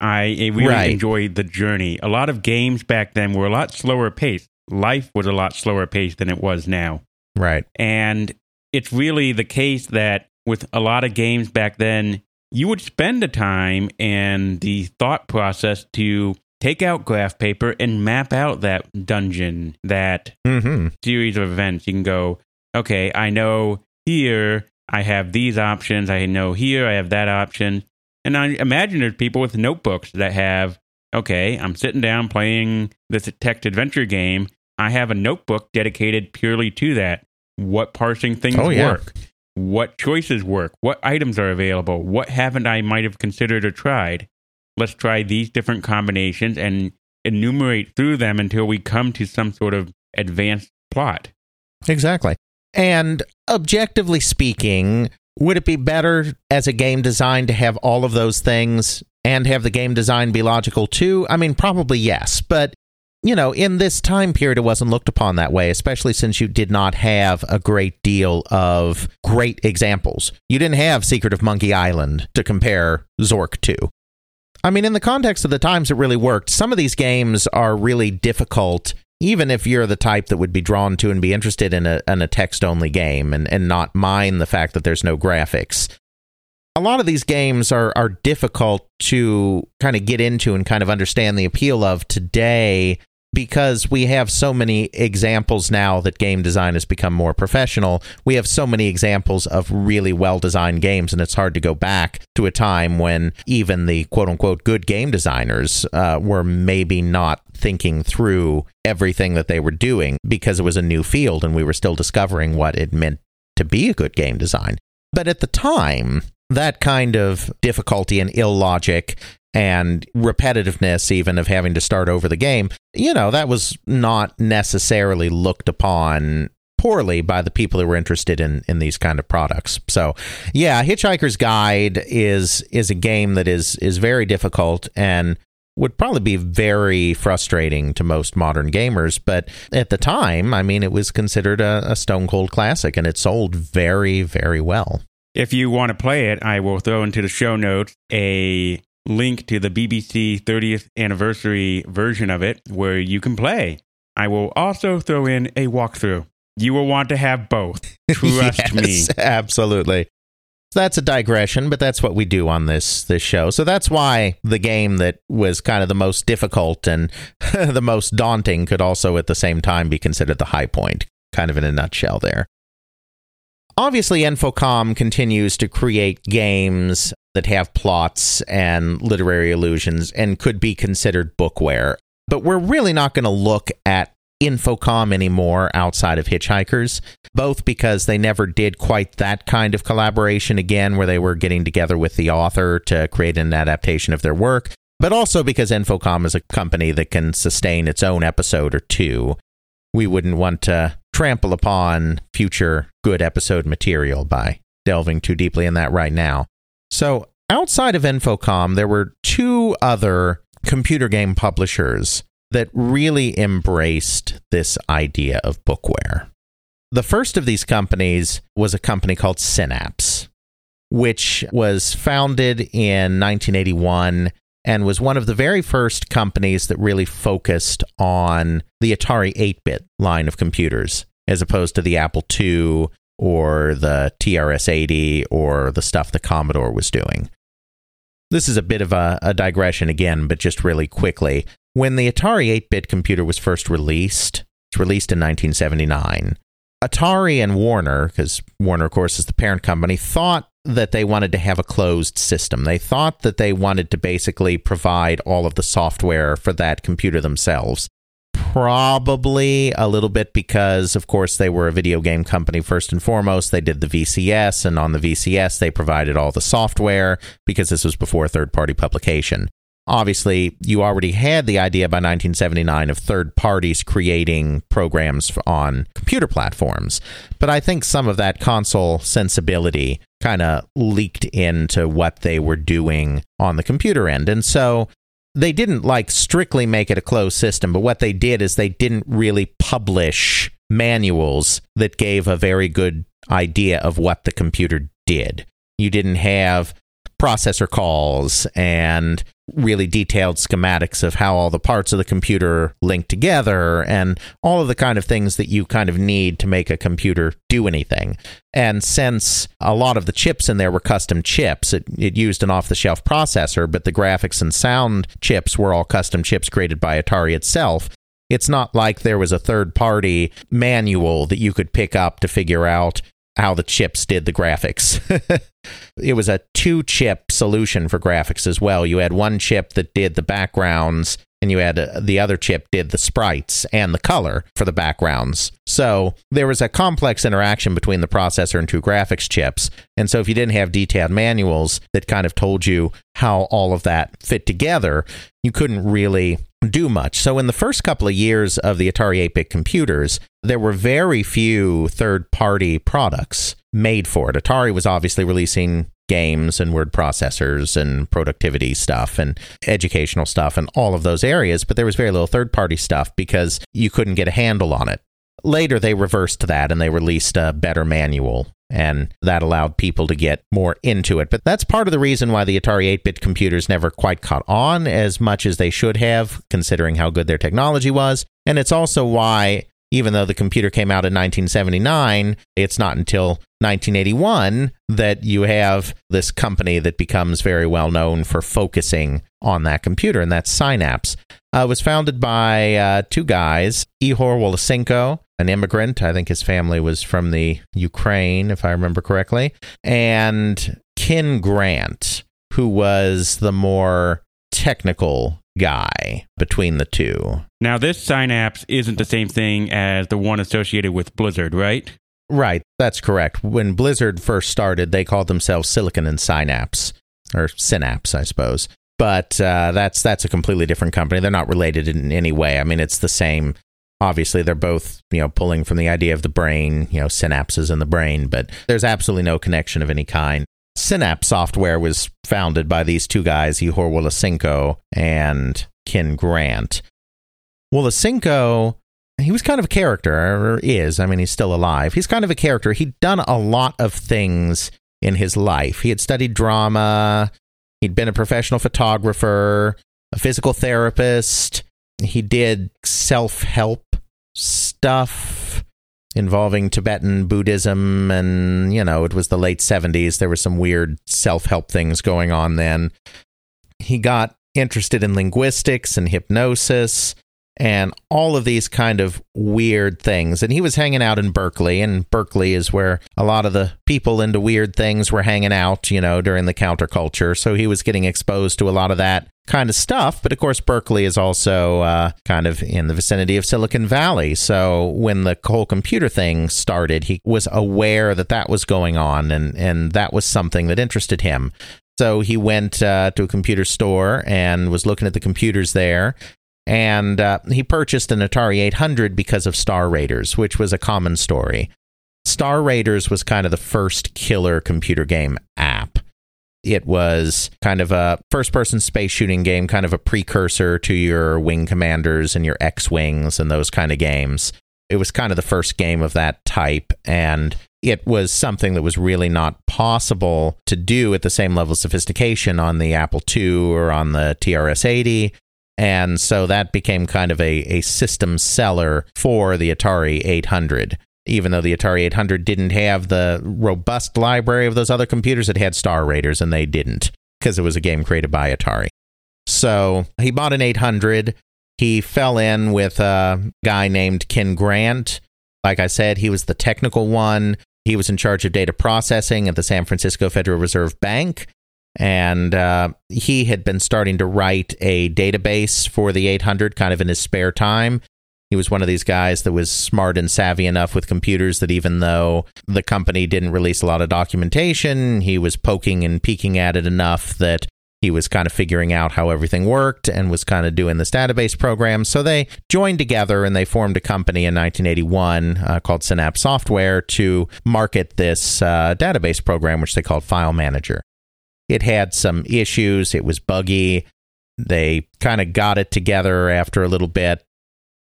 I really Right. enjoyed the journey. A lot of games back then were a lot slower paced. Life was a lot slower paced than it was now. Right. And it's really the case that with a lot of games back then, you would spend the time and the thought process to take out graph paper and map out that dungeon, that Mm-hmm. series of events. You can go, okay, I know here I have these options. I know here I have that option. And I imagine there's people with notebooks that have, okay, I'm sitting down playing this text adventure game. I have a notebook dedicated purely to that. What parsing things Oh, yeah. work? What choices work? What items are available? What haven't I might have considered or tried? Let's try these different combinations and enumerate through them until we come to some sort of advanced plot. Exactly. And objectively speaking, would it be better as a game design to have all of those things and have the game design be logical too? I mean, probably yes. But, you know, in this time period, it wasn't looked upon that way, especially since you did not have a great deal of great examples. You didn't have Secret of Monkey Island to compare Zork to. I mean, in the context of the times, it really worked. Some of these games are really difficult, even if you're the type that would be drawn to and be interested in a, in a text only game and, and not mind the fact that there's no graphics. A lot of these games are, are difficult to kind of get into and kind of understand the appeal of today because we have so many examples now that game design has become more professional. We have so many examples of really well designed games, and it's hard to go back to a time when even the quote unquote good game designers uh, were maybe not thinking through everything that they were doing because it was a new field and we were still discovering what it meant to be a good game design. But at the time, that kind of difficulty and illogic and repetitiveness even of having to start over the game you know that was not necessarily looked upon poorly by the people who were interested in in these kind of products. So, yeah, Hitchhiker's Guide is is a game that is is very difficult and would probably be very frustrating to most modern gamers. But at the time, I mean, it was considered a, a stone cold classic and it sold very, very well. If you want to play it, I will throw into the show notes a link to the BBC 30th anniversary version of it where you can play. I will also throw in a walkthrough. You will want to have both. *laughs* Trust yes, me. Absolutely. That's a digression, but that's what we do on this this show. So that's why the game that was kind of the most difficult and *laughs* the most daunting could also at the same time be considered the high point, kind of in a nutshell there. Obviously, Infocom continues to create games that have plots and literary allusions and could be considered bookware. But we're really not going to look at Infocom anymore outside of Hitchhikers, both because they never did quite that kind of collaboration again, where they were getting together with the author to create an adaptation of their work, but also because Infocom is a company that can sustain its own episode or two. We wouldn't want to trample upon future good episode material by delving too deeply in that right now. So, outside of Infocom, there were two other computer game publishers that really embraced this idea of bookware. The first of these companies was a company called Synapse, which was founded in 1981 and was one of the very first companies that really focused on the Atari 8 bit line of computers, as opposed to the Apple II or the TRS 80 or the stuff the Commodore was doing. This is a bit of a, a digression again, but just really quickly. When the Atari 8 bit computer was first released, it's released in 1979, Atari and Warner, because Warner, of course, is the parent company, thought that they wanted to have a closed system. They thought that they wanted to basically provide all of the software for that computer themselves. Probably a little bit because, of course, they were a video game company first and foremost. They did the VCS, and on the VCS, they provided all the software because this was before third party publication. Obviously, you already had the idea by 1979 of third parties creating programs on computer platforms. But I think some of that console sensibility kind of leaked into what they were doing on the computer end. And so they didn't like strictly make it a closed system, but what they did is they didn't really publish manuals that gave a very good idea of what the computer did. You didn't have processor calls and really detailed schematics of how all the parts of the computer link together and all of the kind of things that you kind of need to make a computer do anything. And since a lot of the chips in there were custom chips, it, it used an off the shelf processor, but the graphics and sound chips were all custom chips created by Atari itself. It's not like there was a third party manual that you could pick up to figure out how the chips did the graphics. *laughs* it was a two chip solution for graphics as well. You had one chip that did the backgrounds, and you had uh, the other chip did the sprites and the color for the backgrounds. So there was a complex interaction between the processor and two graphics chips. And so if you didn't have detailed manuals that kind of told you how all of that fit together, you couldn't really do much. So, in the first couple of years of the Atari 8 bit computers, there were very few third party products made for it. Atari was obviously releasing games and word processors and productivity stuff and educational stuff and all of those areas, but there was very little third party stuff because you couldn't get a handle on it. Later, they reversed that and they released a better manual and that allowed people to get more into it. But that's part of the reason why the Atari 8 bit computers never quite caught on as much as they should have, considering how good their technology was. And it's also why, even though the computer came out in 1979, it's not until 1981 that you have this company that becomes very well known for focusing on that computer, and that's Synapse. Uh, it was founded by uh, two guys, Ihor Wolosenko an immigrant. I think his family was from the Ukraine, if I remember correctly. And Ken Grant, who was the more technical guy between the two. Now, this Synapse isn't the same thing as the one associated with Blizzard, right? Right, that's correct. When Blizzard first started, they called themselves Silicon and Synapse, or Synapse, I suppose. But uh, that's that's a completely different company. They're not related in any way. I mean, it's the same Obviously, they're both, you know, pulling from the idea of the brain, you know, synapses in the brain, but there's absolutely no connection of any kind. Synapse Software was founded by these two guys, Ihor Wolosenko and Ken Grant. Wolosenko, he was kind of a character, or is. I mean, he's still alive. He's kind of a character. He'd done a lot of things in his life. He had studied drama, he'd been a professional photographer, a physical therapist. He did self help stuff involving Tibetan Buddhism. And, you know, it was the late 70s. There were some weird self help things going on then. He got interested in linguistics and hypnosis and all of these kind of weird things. And he was hanging out in Berkeley, and Berkeley is where a lot of the people into weird things were hanging out, you know, during the counterculture. So he was getting exposed to a lot of that kind of stuff. But of course, Berkeley is also uh, kind of in the vicinity of Silicon Valley. So when the whole computer thing started, he was aware that that was going on, and, and that was something that interested him. So he went uh, to a computer store and was looking at the computers there and uh, he purchased an Atari 800 because of Star Raiders, which was a common story. Star Raiders was kind of the first killer computer game app. It was kind of a first person space shooting game, kind of a precursor to your Wing Commanders and your X Wings and those kind of games. It was kind of the first game of that type, and it was something that was really not possible to do at the same level of sophistication on the Apple II or on the TRS 80 and so that became kind of a, a system seller for the Atari 800. Even though the Atari 800 didn't have the robust library of those other computers, it had Star Raiders, and they didn't because it was a game created by Atari. So he bought an 800. He fell in with a guy named Ken Grant. Like I said, he was the technical one. He was in charge of data processing at the San Francisco Federal Reserve Bank and uh, he had been starting to write a database for the 800 kind of in his spare time. He was one of these guys that was smart and savvy enough with computers that even though the company didn't release a lot of documentation, he was poking and peeking at it enough that he was kind of figuring out how everything worked and was kind of doing this database program. So they joined together and they formed a company in 1981 uh, called Synapse Software to market this uh, database program, which they called File Manager. It had some issues, it was buggy. They kind of got it together after a little bit.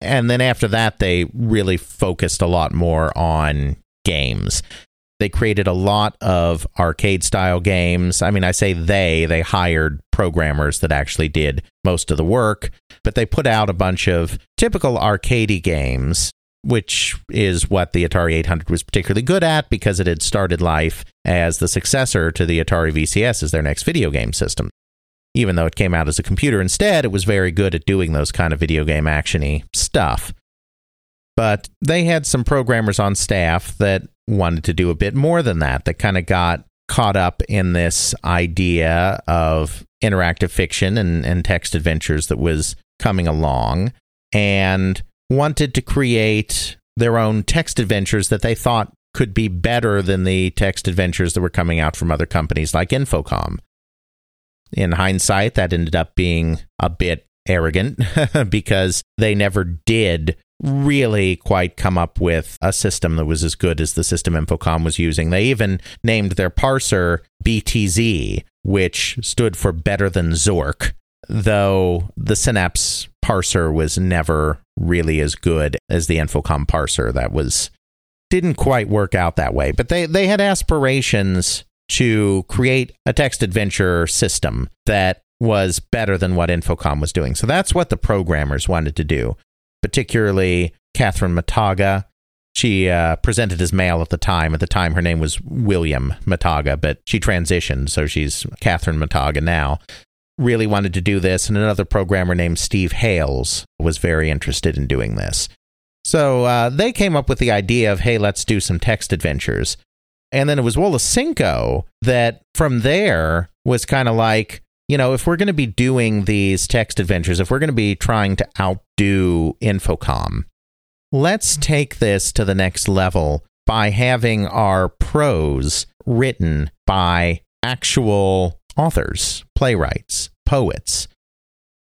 And then after that, they really focused a lot more on games. They created a lot of arcade style games. I mean, I say they, they hired programmers that actually did most of the work, but they put out a bunch of typical arcadey games which is what the Atari 800 was particularly good at because it had started life as the successor to the Atari VCS as their next video game system. Even though it came out as a computer instead, it was very good at doing those kind of video game actiony stuff. But they had some programmers on staff that wanted to do a bit more than that, that kind of got caught up in this idea of interactive fiction and, and text adventures that was coming along. And wanted to create their own text adventures that they thought could be better than the text adventures that were coming out from other companies like Infocom. In hindsight, that ended up being a bit arrogant *laughs* because they never did really quite come up with a system that was as good as the system Infocom was using. They even named their parser BTZ, which stood for better than Zork, though the Synapse parser was never really as good as the Infocom parser. That was didn't quite work out that way, but they they had aspirations to create a text adventure system that was better than what Infocom was doing. So that's what the programmers wanted to do, particularly Catherine Mataga. She uh, presented as male at the time. At the time, her name was William Mataga, but she transitioned, so she's Catherine Mataga now really wanted to do this, and another programmer named Steve Hales was very interested in doing this. So uh, they came up with the idea of, hey, let's do some text adventures. And then it was Wolosenko that from there was kind of like, you know, if we're going to be doing these text adventures, if we're going to be trying to outdo Infocom, let's take this to the next level by having our prose written by actual authors, playwrights, poets.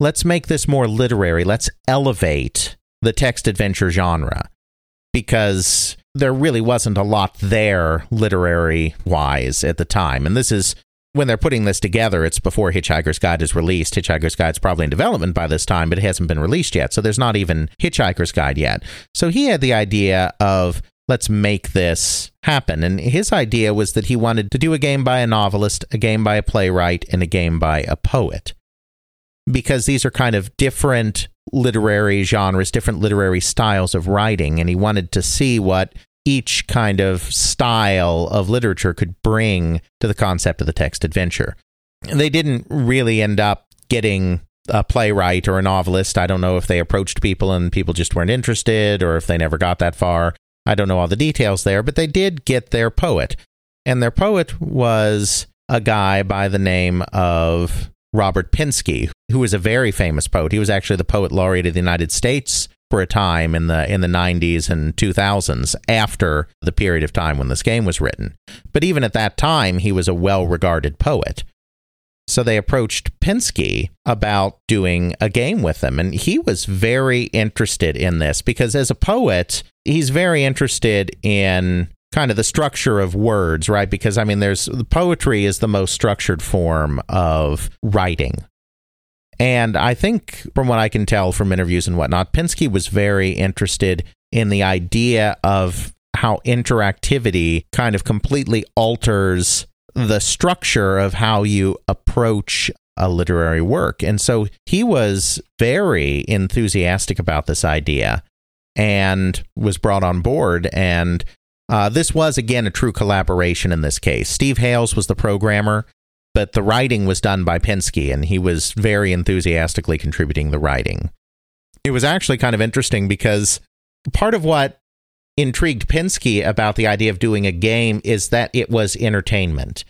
Let's make this more literary. Let's elevate the text adventure genre because there really wasn't a lot there literary wise at the time. And this is when they're putting this together, it's before Hitchhiker's Guide is released. Hitchhiker's Guide's probably in development by this time, but it hasn't been released yet. So there's not even Hitchhiker's Guide yet. So he had the idea of let's make this happen. And his idea was that he wanted to do a game by a novelist, a game by a playwright, and a game by a poet. Because these are kind of different literary genres, different literary styles of writing. And he wanted to see what each kind of style of literature could bring to the concept of the text adventure. They didn't really end up getting a playwright or a novelist. I don't know if they approached people and people just weren't interested or if they never got that far. I don't know all the details there, but they did get their poet. And their poet was a guy by the name of Robert Pinsky, who was a very famous poet. He was actually the poet laureate of the United States for a time in the in the 90s and 2000s after the period of time when this game was written. But even at that time, he was a well-regarded poet. So they approached Pinsky about doing a game with them and he was very interested in this because as a poet, he's very interested in kind of the structure of words, right? Because I mean there's poetry is the most structured form of writing and I think, from what I can tell from interviews and whatnot, Pinsky was very interested in the idea of how interactivity kind of completely alters the structure of how you approach a literary work. And so he was very enthusiastic about this idea and was brought on board. And uh, this was, again, a true collaboration in this case. Steve Hales was the programmer but the writing was done by Pinsky, and he was very enthusiastically contributing the writing. It was actually kind of interesting because part of what intrigued Pinsky about the idea of doing a game is that it was entertainment.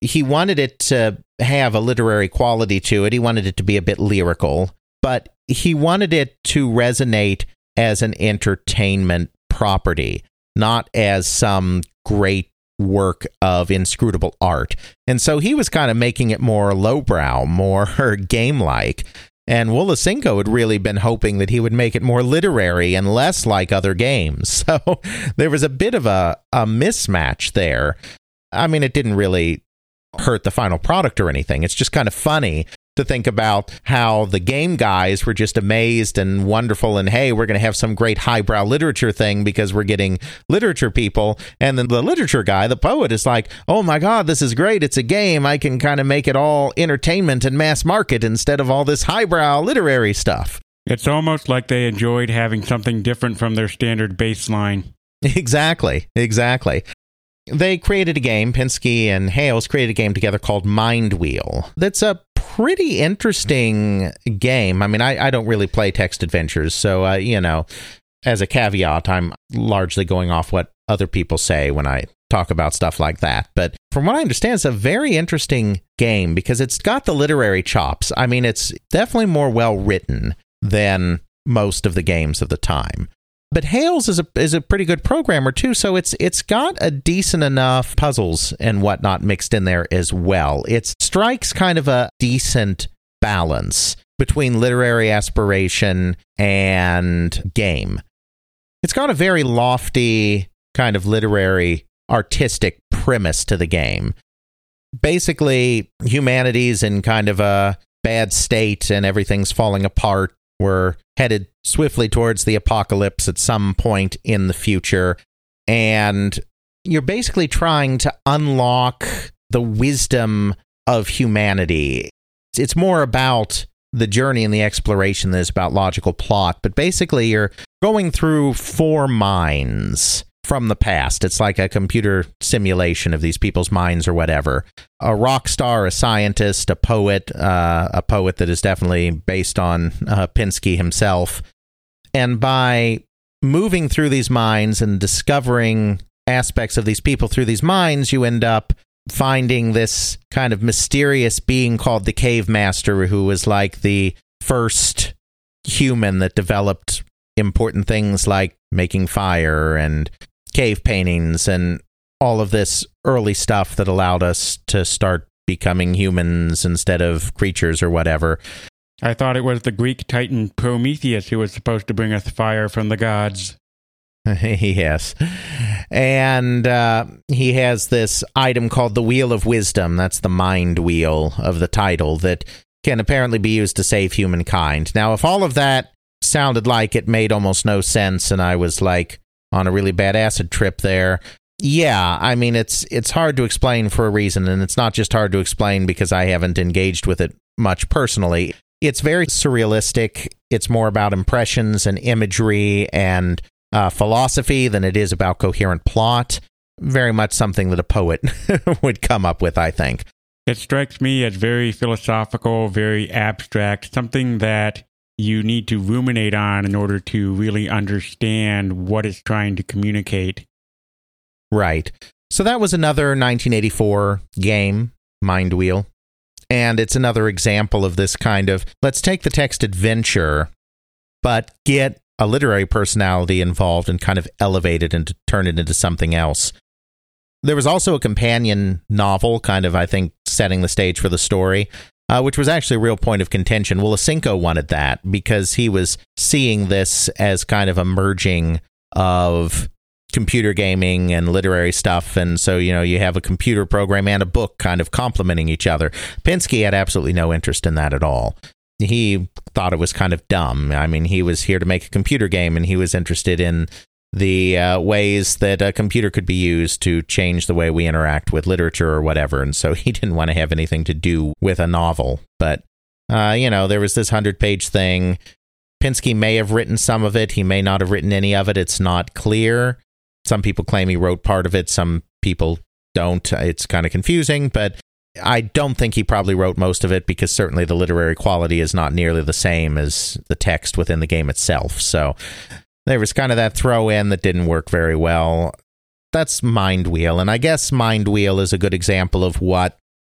He wanted it to have a literary quality to it, he wanted it to be a bit lyrical, but he wanted it to resonate as an entertainment property, not as some great work of inscrutable art. And so he was kind of making it more lowbrow, more *laughs* game like. And Wolosenko had really been hoping that he would make it more literary and less like other games. *laughs* So there was a bit of a, a mismatch there. I mean, it didn't really hurt the final product or anything. It's just kind of funny to think about how the game guys were just amazed and wonderful and hey we're going to have some great highbrow literature thing because we're getting literature people. And then the literature guy the poet is like oh my god this is great. It's a game. I can kind of make it all entertainment and mass market instead of all this highbrow literary stuff. It's almost like they enjoyed having something different from their standard baseline. *laughs* Exactly. Exactly. They created a game, Pinsky and Hales created a game together called Mind Wheel. That's a pretty interesting game. I mean, I, I don't really play text adventures, so uh, you know, as a caveat, I'm largely going off what other people say when I talk about stuff like that. But from what I understand, it's a very interesting game because it's got the literary chops. I mean, it's definitely more well written than most of the games of the time. But Hales is a is a pretty good programmer too, so it's it's got a decent enough puzzles and whatnot mixed in there as well. It strikes kind of a decent balance between literary aspiration and game. It's got a very lofty kind of literary artistic premise to the game. Basically, humanity's in kind of a bad state and everything's falling apart we're headed swiftly towards the apocalypse at some point in the future. And you're basically trying to unlock the wisdom of humanity. It's more about the journey and the exploration than it's about logical plot. But basically, you're going through four minds from the past. It's like a computer simulation of these people's minds or whatever. A rock star, a scientist, a poet, uh, a poet that is definitely based on uh, Pinsky himself. And by moving through these minds and discovering aspects of these people through these minds, you end up finding this kind of mysterious being called the Cave Master, who was like the first human that developed important things like making fire and cave paintings and all of this early stuff that allowed us to start becoming humans instead of creatures or whatever. I thought it was the Greek titan Prometheus who was supposed to bring us fire from the gods. *laughs* yes. And uh, he has this item called the Wheel of Wisdom. That's the mind wheel of the title that can apparently be used to save humankind. Now, if all of that sounded like it made almost no sense and I was like on a really bad acid trip there, yeah, I mean it's it's hard to explain for a reason and it's not just hard to explain because I haven't engaged with it much personally. It's very surrealistic. It's more about impressions and imagery and uh, philosophy than it is about coherent plot. Very much something that a poet *laughs* would come up with, I think. It strikes me as very philosophical, very abstract, something that you need to ruminate on in order to really understand what it's trying to communicate. Right. So that was another 1984 game, Mind Wheel. And it's another example of this kind of let's take the text adventure, but get a literary personality involved and kind of elevate it and turn it into something else. There was also a companion novel, kind of, I think, setting the stage for the story, uh, which was actually a real point of contention. Well, Will wanted that because he was seeing this as kind of a merging of computer gaming and literary stuff. And so, you know, you have a computer program and a book kind of complementing each other. Pinsky had absolutely no interest in that at all he thought it was kind of dumb. I mean, he was here to make a computer game and he was interested in the uh, ways that a computer could be used to change the way we interact with literature or whatever. And so *laughs* he didn't want to have anything to do with a novel. But, uh, you know, there was this 100 page thing. Pinsky may have written some of it. He may not have written any of it. It's not clear. Some people claim he wrote part of it. Some people don't. It's kind of confusing. But I don't think he probably wrote most of it because certainly the literary quality is not nearly the same as the text within the game itself. So there was kind of that throw in that didn't work very well. That's Mind Wheel. And I guess Mind Wheel is a good example of what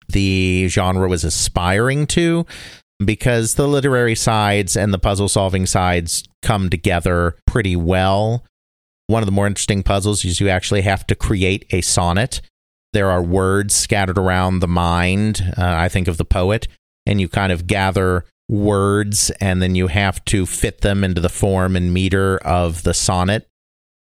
the genre was aspiring to because the literary sides and the puzzle solving sides come together pretty well. One of the more interesting puzzles is you actually have to create a sonnet there are words scattered around the mind. Uh, I think of the poet, and you kind of gather words, and then you have to fit them into the form and meter of the sonnet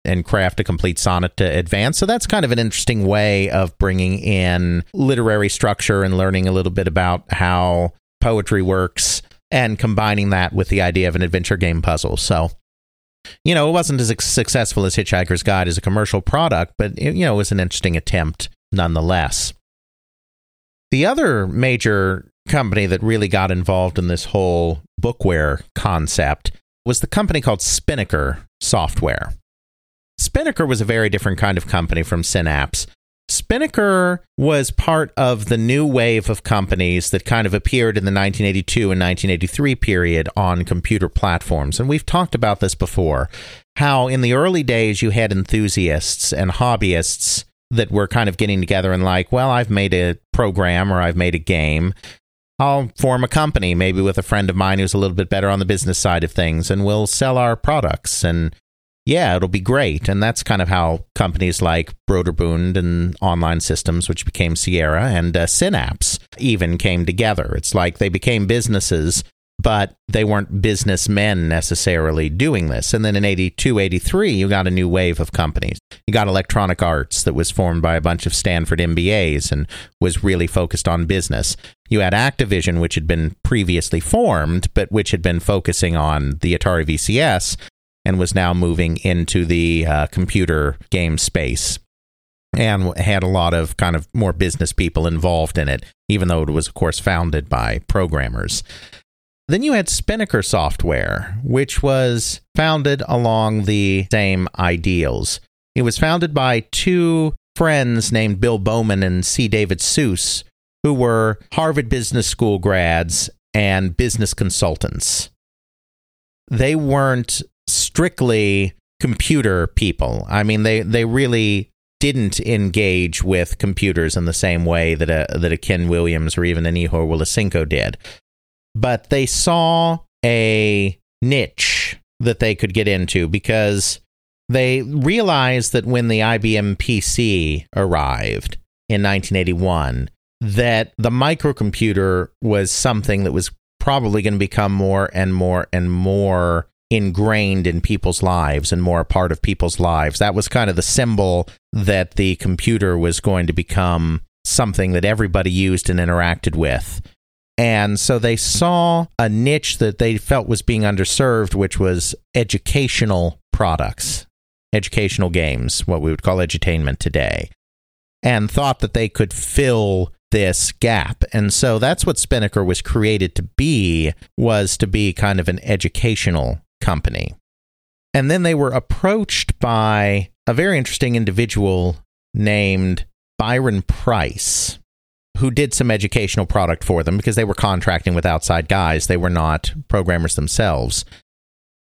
and craft a complete sonnet to advance. So that's kind of an interesting way of bringing in literary structure and learning a little bit about how poetry works and combining that with the idea of an adventure game puzzle. So, you know, it wasn't as successful as Hitchhiker's Guide as a commercial product, but it, you know, it was an interesting attempt nonetheless. The other major company that really got involved in this whole bookware concept was the company called Spinnaker Software. Spinnaker was a very different kind of company from Synapse. Spinnaker was part of the new wave of companies that kind of appeared in the 1982 and 1983 period on computer platforms. And we've talked about this before how in the early days you had enthusiasts and hobbyists that were kind of getting together and like, well, I've made a program or I've made a game. I'll form a company, maybe with a friend of mine who's a little bit better on the business side of things, and we'll sell our products. And yeah, it'll be great. And that's kind of how companies like Broderbund and Online Systems, which became Sierra, and uh, Synapse even came together. It's like they became businesses but they weren't businessmen necessarily doing this. And then in 82, 83, you got a new wave of companies. You got Electronic Arts that was formed by a bunch of Stanford MBAs and was really focused on business. You had Activision, which had been previously formed, but which had been focusing on the Atari VCS and was now moving into the uh, computer game space and had a lot of kind of more business people involved in it, even though it was, of course, founded by programmers. Then you had Spinnaker Software, which was founded along the same ideals. It was founded by two friends named Bill Bowman and C. David Seuss, who were Harvard Business School grads and business consultants. They weren't strictly computer people. I mean, they, they really didn't engage with computers in the same way that a that a Ken Williams or even an Ihor Wolosenko did but they saw a niche that they could get into because they realized that when the IBM PC arrived in 1981 that the microcomputer was something that was probably going to become more and more and more ingrained in people's lives and more a part of people's lives. That was kind of the symbol that the computer was going to become something that everybody used and interacted with. And so they saw a niche that they felt was being underserved, which was educational products, educational games, what we would call edutainment today, and thought that they could fill this gap. And so that's what Spinnaker was created to be, was to be kind of an educational company. And then they were approached by a very interesting individual named Byron Preiss, who did some educational product for them because they were contracting with outside guys. They were not programmers themselves.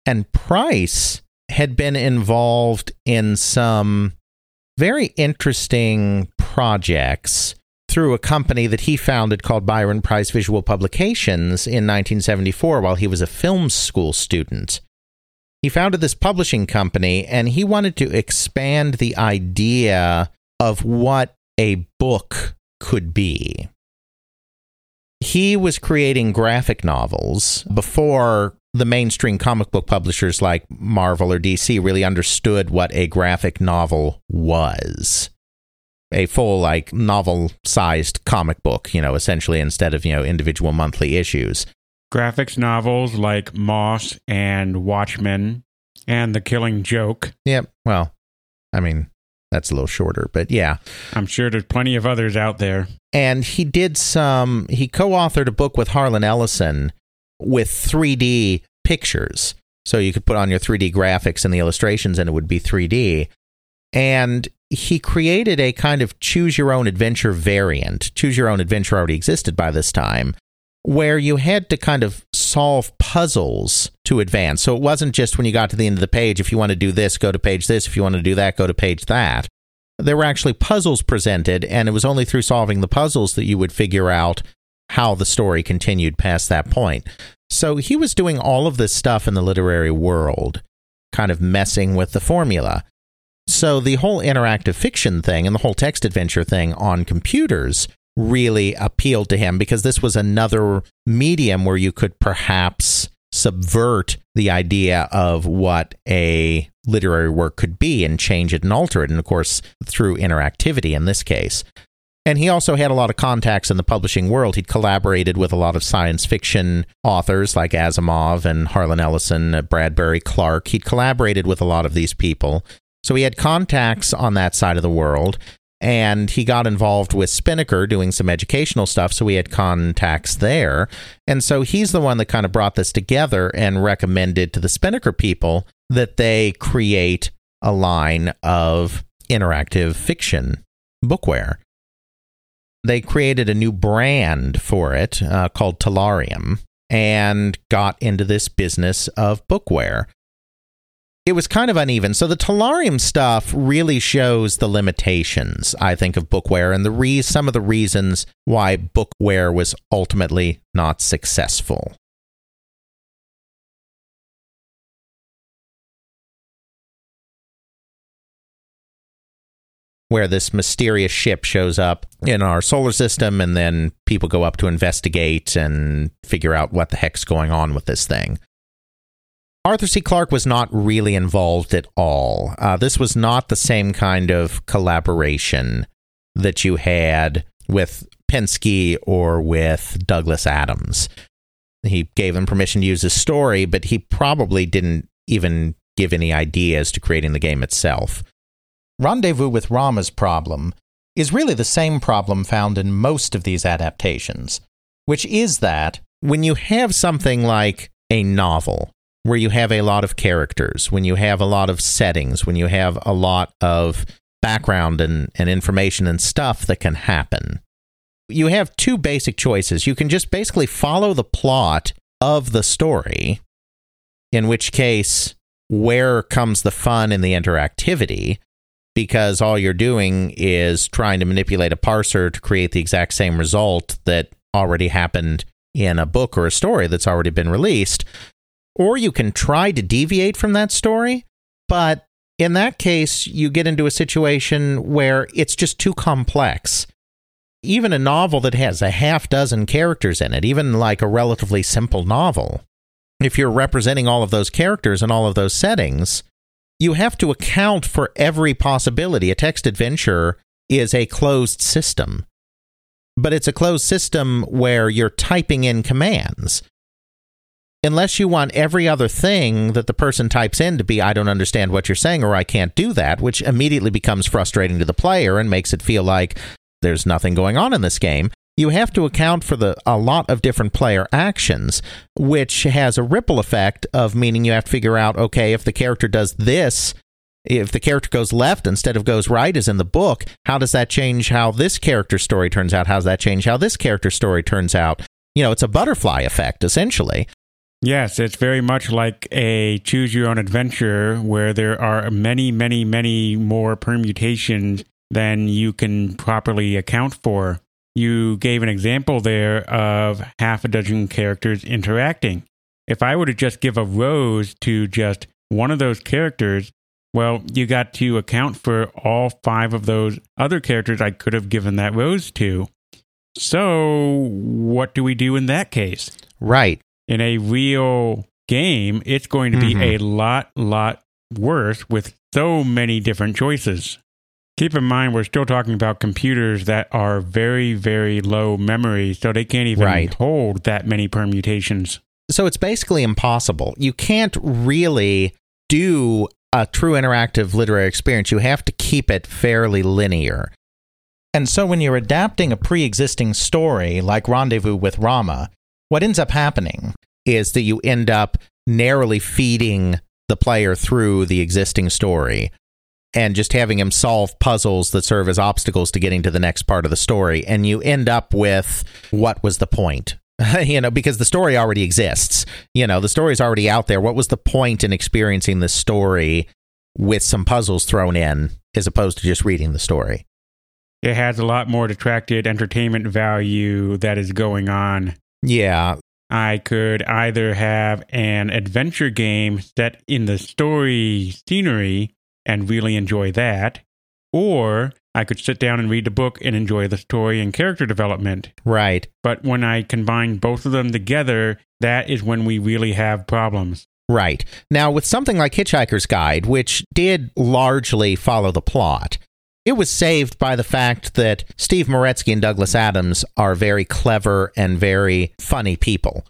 And Preiss had been involved in some very interesting projects through a company that he founded called Byron Preiss Visual Publications in 1974 while he was a film school student. He founded this publishing company and he wanted to expand the idea of what a book could be. He was creating graphic novels before the mainstream comic book publishers like Marvel or DC really understood what a graphic novel was a full like novel sized comic book, you know, essentially instead of, you know, individual monthly issues. Graphics novels like Maus and Watchmen and The Killing Joke. Yep. Well, I mean, that's a little shorter, but yeah. I'm sure there's plenty of others out there. And he did some, he co authored a book with Harlan Ellison with 3D pictures. So you could put on your 3D graphics and the illustrations and it would be 3D. And he created a kind of choose your own adventure variant. Choose your own adventure already existed by this time, where you had to kind of solve puzzles to advance. So it wasn't just when you got to the end of the page, if you want to do this, go to page this. If you want to do that, go to page that. There were actually puzzles presented, and it was only through solving the puzzles that you would figure out how the story continued past that point. So he was doing all of this stuff in the literary world, kind of messing with the formula. So the whole interactive fiction thing and the whole text adventure thing on computers really appealed to him because this was another medium where you could perhaps subvert the idea of what a literary work could be and change it and alter it. And of course, through interactivity in this case. And he also had a lot of contacts in the publishing world. He'd collaborated with a lot of science fiction authors like Asimov and Harlan Ellison, uh, Bradbury Clarke. He'd collaborated with a lot of these people. So he had contacts on that side of the world and he got involved with Spinnaker doing some educational stuff. So we had contacts there. And so he's the one that kind of brought this together and recommended to the Spinnaker people that they create a line of interactive fiction bookware. They created a new brand for it uh, called Telarium and got into this business of bookware it was kind of uneven. So the Telarium stuff really shows the limitations, I think, of bookware and the re- some of the reasons why bookware was ultimately not successful. Where this mysterious ship shows up in our solar system, and then people go up to investigate and figure out what the heck's going on with this thing. Arthur C. Clarke was not really involved at all. Uh, this was not the same kind of collaboration that you had with Pinsky or with Douglas Adams. He gave them permission to use his story, but he probably didn't even give any ideas to creating the game itself. Rendezvous with Rama's problem is really the same problem found in most of these adaptations, which is that when you have something like a novel where you have a lot of characters, when you have a lot of settings, when you have a lot of background and, and information and stuff that can happen. You have two basic choices. You can just basically follow the plot of the story, in which case, where comes the fun and the interactivity? Because all you're doing is trying to manipulate a parser to create the exact same result that already happened in a book or a story that's already been released. Or you can try to deviate from that story, but in that case, you get into a situation where it's just too complex. even a novel that has a half dozen characters in it, even like a relatively simple novel, if you're representing all of those characters and all of those settings, you have to account for every possibility. A text adventure is a closed system, but it's a closed system where you're typing in commands. Unless you want every other thing that the person types in to be, I don't understand what you're saying, or I can't do that, which immediately becomes frustrating to the player and makes it feel like there's nothing going on in this game you have to account for the a lot of different player actions, which has a ripple effect of meaning you have to figure out okay, if the character does this, if the character goes left instead of goes right as in the book, how does that change how this character story turns out? How does that change how this character story turns out? You know, it's a butterfly effect essentially. Yes, it's very much like a choose your own adventure where there are many, many, many more permutations than you can properly account for. You gave an example there of half a dozen characters interacting. If I were to just give a rose to just one of those characters, well, you got to account for all five of those other characters I could have given that rose to. So, what do we do in that case? Right. In a real game, it's going to be mm-hmm. a lot, lot worse with so many different choices. Keep in mind, we're still talking about computers that are very, very low memory, so they can't even right. hold that many permutations. So it's basically impossible. You can't really do a true interactive literary experience. You have to keep it fairly linear. And so when you're adapting a pre existing story like Rendezvous with Rama, what ends up happening is that you end up narrowly feeding the player through the existing story and just having him solve puzzles that serve as obstacles to getting to the next part of the story. And you end up with what was the point? *laughs* you know, because the story already exists. You know, the story's already out there. What was the point in experiencing this story with some puzzles thrown in as opposed to just reading the story? It has a lot more detracted entertainment value that is going on. Yeah. I could either have an adventure game set in the story scenery and really enjoy that. Or I could sit down and read the book and enjoy the story and character development. Right. But when I combine both of them together, that is when we really have problems. Right. Now, with something like Hitchhiker's Guide, which did largely follow the plot, it was saved by the fact that Steve Meretzky and Douglas Adams are very clever and very funny people.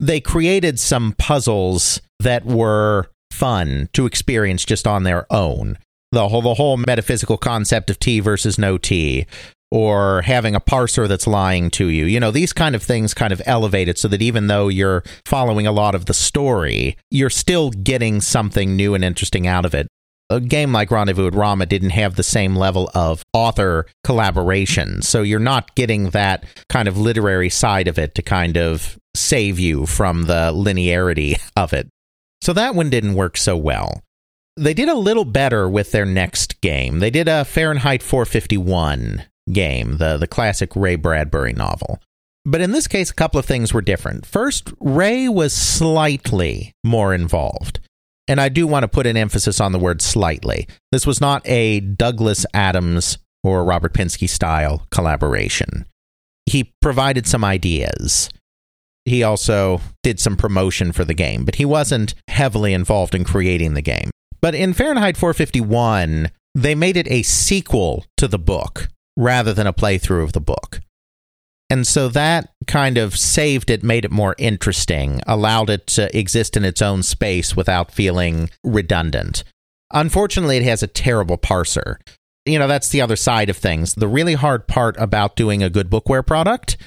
They created some puzzles that were fun to experience just on their own. The whole the whole metaphysical concept of tea versus no tea or having a parser that's lying to you. You know, these kind of things kind of elevate it so that even though you're following a lot of the story, you're still getting something new and interesting out of it. A game like Rendezvous with Rama didn't have the same level of author collaboration. So you're not getting that kind of literary side of it to kind of save you from the linearity of it. So that one didn't work so well. They did a little better with their next game. They did a Fahrenheit 451 game, the, the classic Ray Bradbury novel. But in this case, a couple of things were different. First, Ray was slightly more involved. And I do want to put an emphasis on the word slightly. This was not a Douglas Adams or Robert Pinsky style collaboration. He provided some ideas he also did some promotion for the game, but he wasn't heavily involved in creating the game. But in Fahrenheit 451, they made it a sequel to the book rather than a playthrough of the book. And so that kind of saved it, made it more interesting, allowed it to exist in its own space without feeling redundant. Unfortunately, it has a terrible parser. You know, that's the other side of things. The really hard part about doing a good bookware product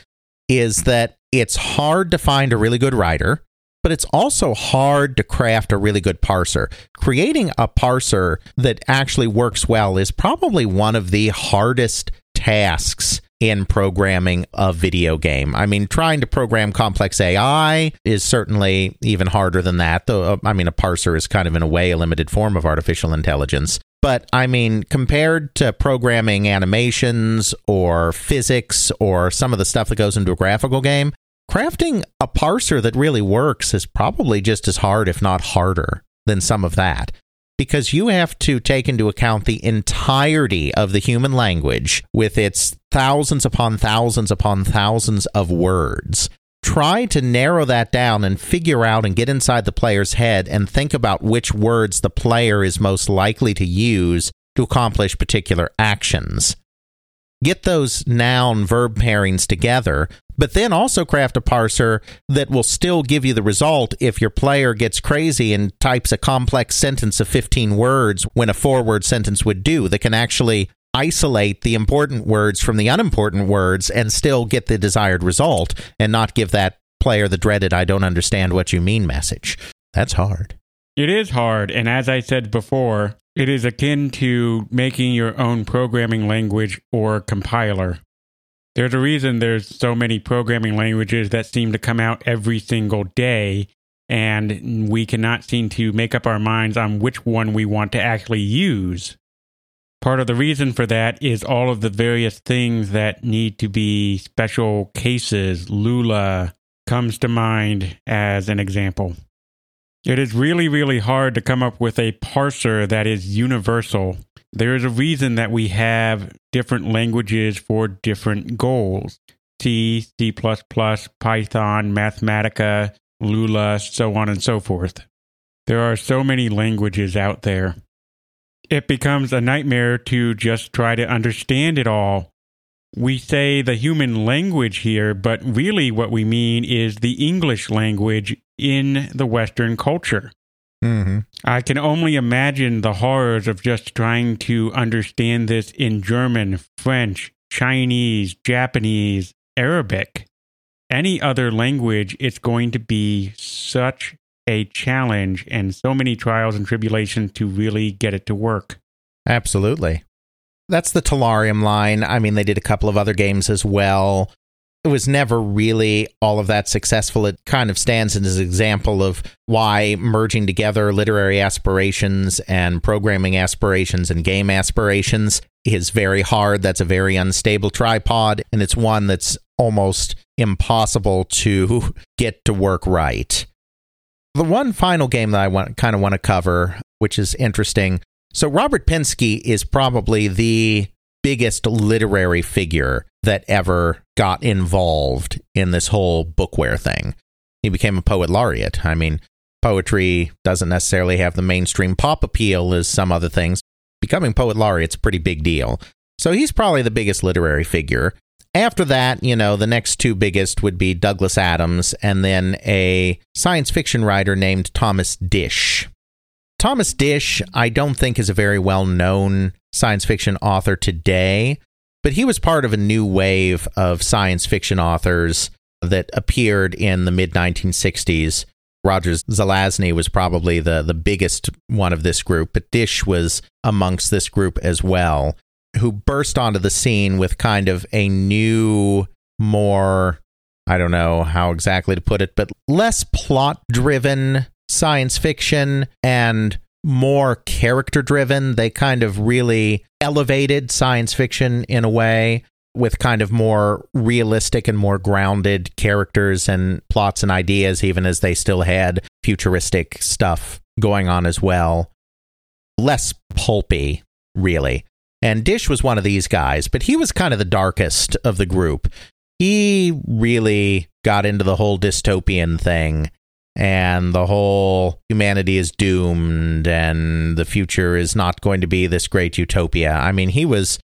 is that it's hard to find a really good writer, but it's also hard to craft a really good parser. Creating a parser that actually works well is probably one of the hardest tasks in programming a video game. I mean, trying to program complex AI is certainly even harder than that, though. Uh, I mean, a parser is kind of, in a way, a limited form of artificial intelligence. But I mean, compared to programming animations or physics or some of the stuff that goes into a graphical game, crafting a parser that really works is probably just as hard, if not harder, than some of that. Because you have to take into account the entirety of the human language with its thousands upon thousands upon thousands of words. Try to narrow that down and figure out and get inside the player's head and think about which words the player is most likely to use to accomplish particular actions. Get those noun verb pairings together, but then also craft a parser that will still give you the result if your player gets crazy and types a complex sentence of 15 words when a four word sentence would do that can actually isolate the important words from the unimportant words and still get the desired result and not give that player the dreaded I don't understand what you mean message. That's hard. It is hard, and as I said before, it is akin to making your own programming language or compiler. There's a reason there's so many programming languages that seem to come out every single day, and we cannot seem to make up our minds on which one we want to actually use. Part of the reason for that is all of the various things that need to be special cases. Lula comes to mind as an example. It is really, really hard to come up with a parser that is universal. There is a reason that we have different languages for different goals C, C, Python, Mathematica, Lua, so on and so forth. There are so many languages out there it becomes a nightmare to just try to understand it all. We say the human language here, but really what we mean is the English language in the Western culture. Mm-hmm. I can only imagine the horrors of just trying to understand this in German, French, Chinese, Japanese, Arabic. Any other language, it's going to be such a challenge and so many trials and tribulations to really get it to work. Absolutely. That's the Telarium line. I mean, they did a couple of other games as well. It was never really all of that successful. It kind of stands as an example of why merging together literary aspirations and programming aspirations and game aspirations is very hard. That's a very unstable tripod, and it's one that's almost impossible to *laughs* get to work right. The one final game that I want kind of want to cover, which is interesting. So Robert Pinsky is probably the biggest literary figure that ever got involved in this whole bookware thing. He became a poet laureate. I mean, poetry doesn't necessarily have the mainstream pop appeal as some other things. Becoming poet laureate's a pretty big deal. So he's probably the biggest literary figure. After that, you know, the next two biggest would be Douglas Adams and then a science fiction writer named Thomas Disch. Thomas Disch, I don't think is a very well known science fiction author today, but he was part of a new wave of science fiction authors that appeared in the mid 1960s. Roger Zelazny was probably the, the biggest one of this group, but Disch was amongst this group as well who burst onto the scene with kind of a new, more, I don't know how exactly to put it, but less plot driven science fiction and more character driven. They kind of really elevated science fiction in a way with kind of more realistic and more grounded characters and plots and ideas, even as they still had futuristic stuff going on as well. Less pulpy, really. And Disch was one of these guys, but he was kind of the darkest of the group. He really got into the whole dystopian thing and the whole humanity is doomed and the future is not going to be this great utopia. I mean, he was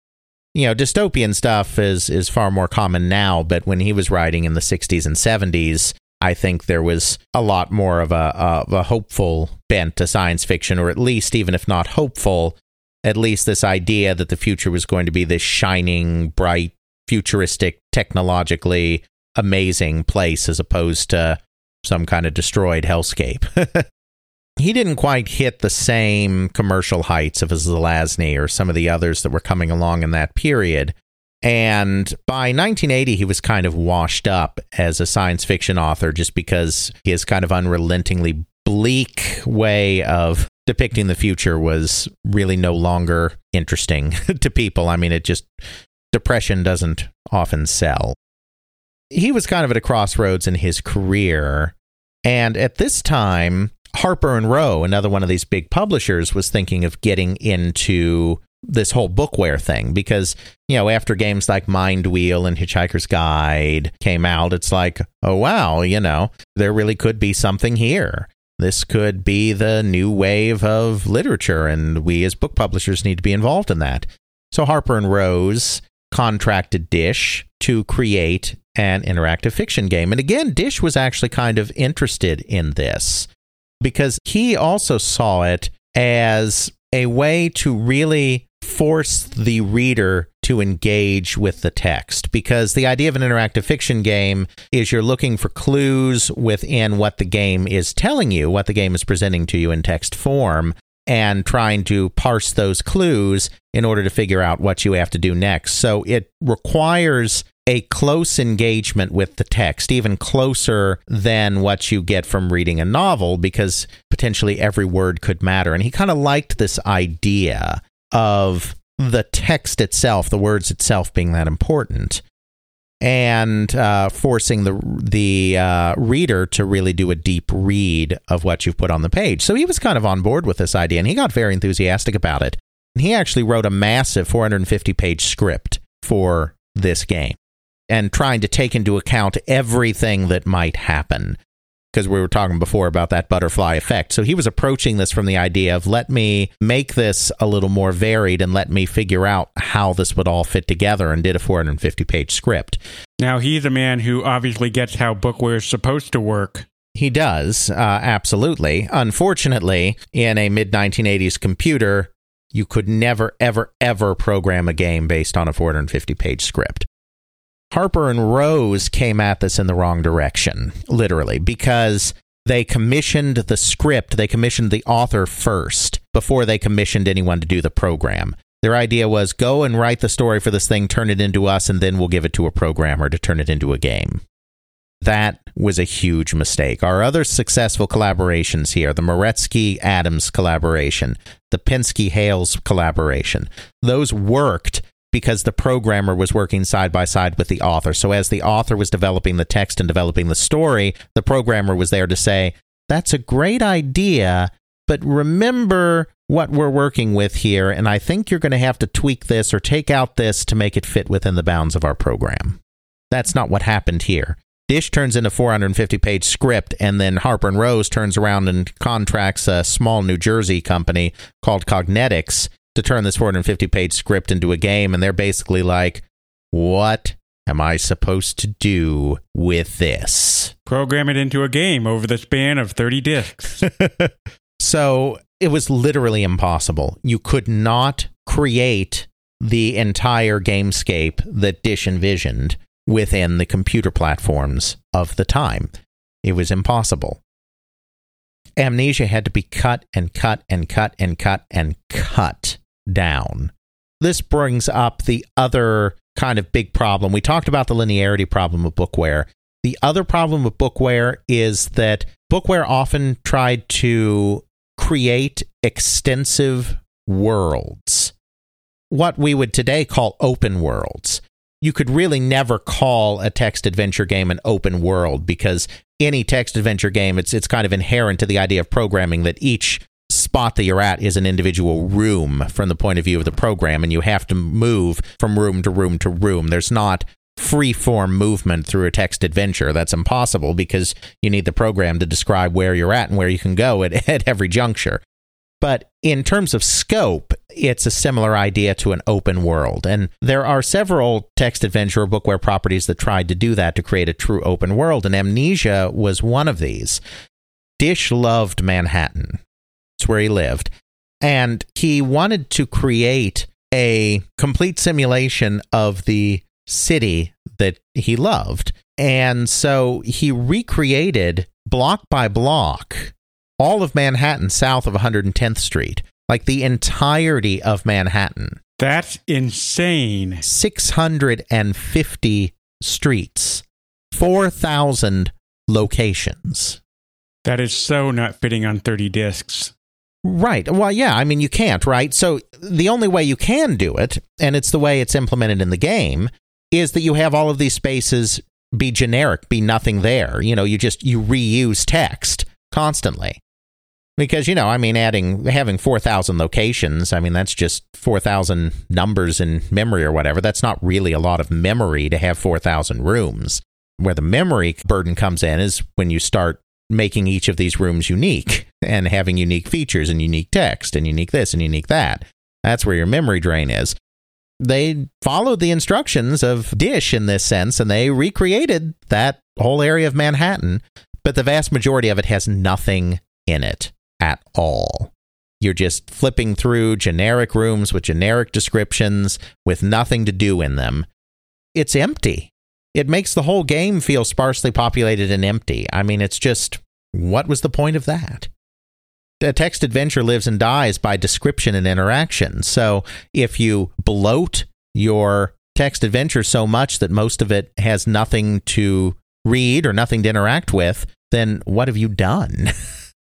you know, dystopian stuff is is far more common now, but when he was writing in the 60s and 70s, I think there was a lot more of a, of a hopeful bent to science fiction, or at least, even if not hopeful, at least this idea that the future was going to be this shining, bright, futuristic, technologically amazing place as opposed to some kind of destroyed hellscape. *laughs* he didn't quite hit the same commercial heights of a Zelazny or some of the others that were coming along in that period. And by 1980, he was kind of washed up as a science fiction author just because his kind of unrelentingly bleak way of depicting the future was really no longer interesting *laughs* to people. I mean, it just, depression doesn't often sell. He was kind of at a crossroads in his career. And at this time, Harper and Row, another one of these big publishers, was thinking of getting into this whole bookware thing because you know after games like Mindwheel and Hitchhiker's Guide came out, it's like oh wow, you know there really could be something here. This could be the new wave of literature, and we as book publishers need to be involved in that. So Harper and Rose contracted Disch to create an interactive fiction game. And again, Disch was actually kind of interested in this because he also saw it as a way to really force the reader to engage with the text because the idea of an interactive fiction game is you're looking for clues within what the game is telling you, what the game is presenting to you in text form, and trying to parse those clues in order to figure out what you have to do next. So it requires a close engagement with the text, even closer than what you get from reading a novel, because potentially every word could matter. And he kind of liked this idea of the text itself, the words itself being that important and uh, forcing the the uh, reader to really do a deep read of what you've put on the page. So he was kind of on board with this idea, and he got very enthusiastic about it. And he actually wrote a massive 450 page script for this game, and trying to take into account everything that might happen because we were talking before about that butterfly effect. So he was approaching this from the idea of let me make this a little more varied and let me figure out how this would all fit together and did a 450 page script. Now, he's a man who obviously gets how bookware is supposed to work. He does, uh, absolutely. Unfortunately, in a mid 1980s computer, you could never, ever, ever program a game based on a 450 page script. Harper and Rose came at this in the wrong direction, literally, because they commissioned the script, they commissioned the author first before they commissioned anyone to do the program. Their idea was go and write the story for this thing, turn it into us, and then we'll give it to a programmer to turn it into a game. That was a huge mistake. Our other successful collaborations here, the Meretzky Adams collaboration, the Pinsky Hales collaboration, those worked because the programmer was working side by side with the author. So as the author was developing the text and developing the story, the programmer was there to say, that's a great idea, but remember what we're working with here, and I think you're going to have to tweak this or take out this to make it fit within the bounds of our program. That's not what happened here. Disch turns in a 450 page script, and then Harper and Rose turns around and contracts a small New Jersey company called Cognetics to turn this 450 page script into a game, and they're basically like, what am I supposed to do with this? Program it into a game over the span of 30 discs. *laughs* so it was literally impossible. You could not create the entire gamescape that Disch envisioned within the computer platforms of the time. It was impossible. Amnesia had to be cut and cut and cut and cut and cut down. This brings up the other kind of big problem. We talked about the linearity problem of bookware. The other problem with bookware is that bookware often tried to create extensive worlds, what we would today call open worlds. You could really never call a text adventure game an open world because any text adventure game, it's it's kind of inherent to the idea of programming that each spot that you're at is an individual room from the point of view of the program, and you have to move from room to room to room. There's not free form movement through a text adventure. That's impossible because you need the program to describe where you're at and where you can go at, *laughs* at every juncture. But in terms of scope, it's a similar idea to an open world. And there are several text adventure or bookware properties that tried to do that to create a true open world. And Amnesia was one of these. Disch loved Manhattan where he lived. And he wanted to create a complete simulation of the city that he loved. And so he recreated block by block all of Manhattan south of 110th Street, like the entirety of Manhattan. That's insane. 650 streets, 4,000 locations. That is so not fitting on 30 discs. Right. Well, yeah, I mean, you can't, right? So the only way you can do it, and it's the way it's implemented in the game, is that you have all of these spaces be generic, be nothing there. You know, you just you reuse text constantly. because you know i mean adding having 4000 locations i mean that's just 4000 numbers in memory or whatever that's not really a lot of memory to have 4000 rooms where the memory burden comes in is when you start making each of these rooms unique and having unique features and unique text and unique this and unique that that's where your memory drain is they followed the instructions of Disch in this sense and they recreated that whole area of manhattan but the vast majority of it has nothing in it at all. You're just flipping through generic rooms with generic descriptions with nothing to do in them. It's empty. It makes the whole game feel sparsely populated and empty. I mean, it's just what was the point of that? A text adventure lives and dies by description and interaction. So if you bloat your text adventure so much that most of it has nothing to read or nothing to interact with, then what have you done?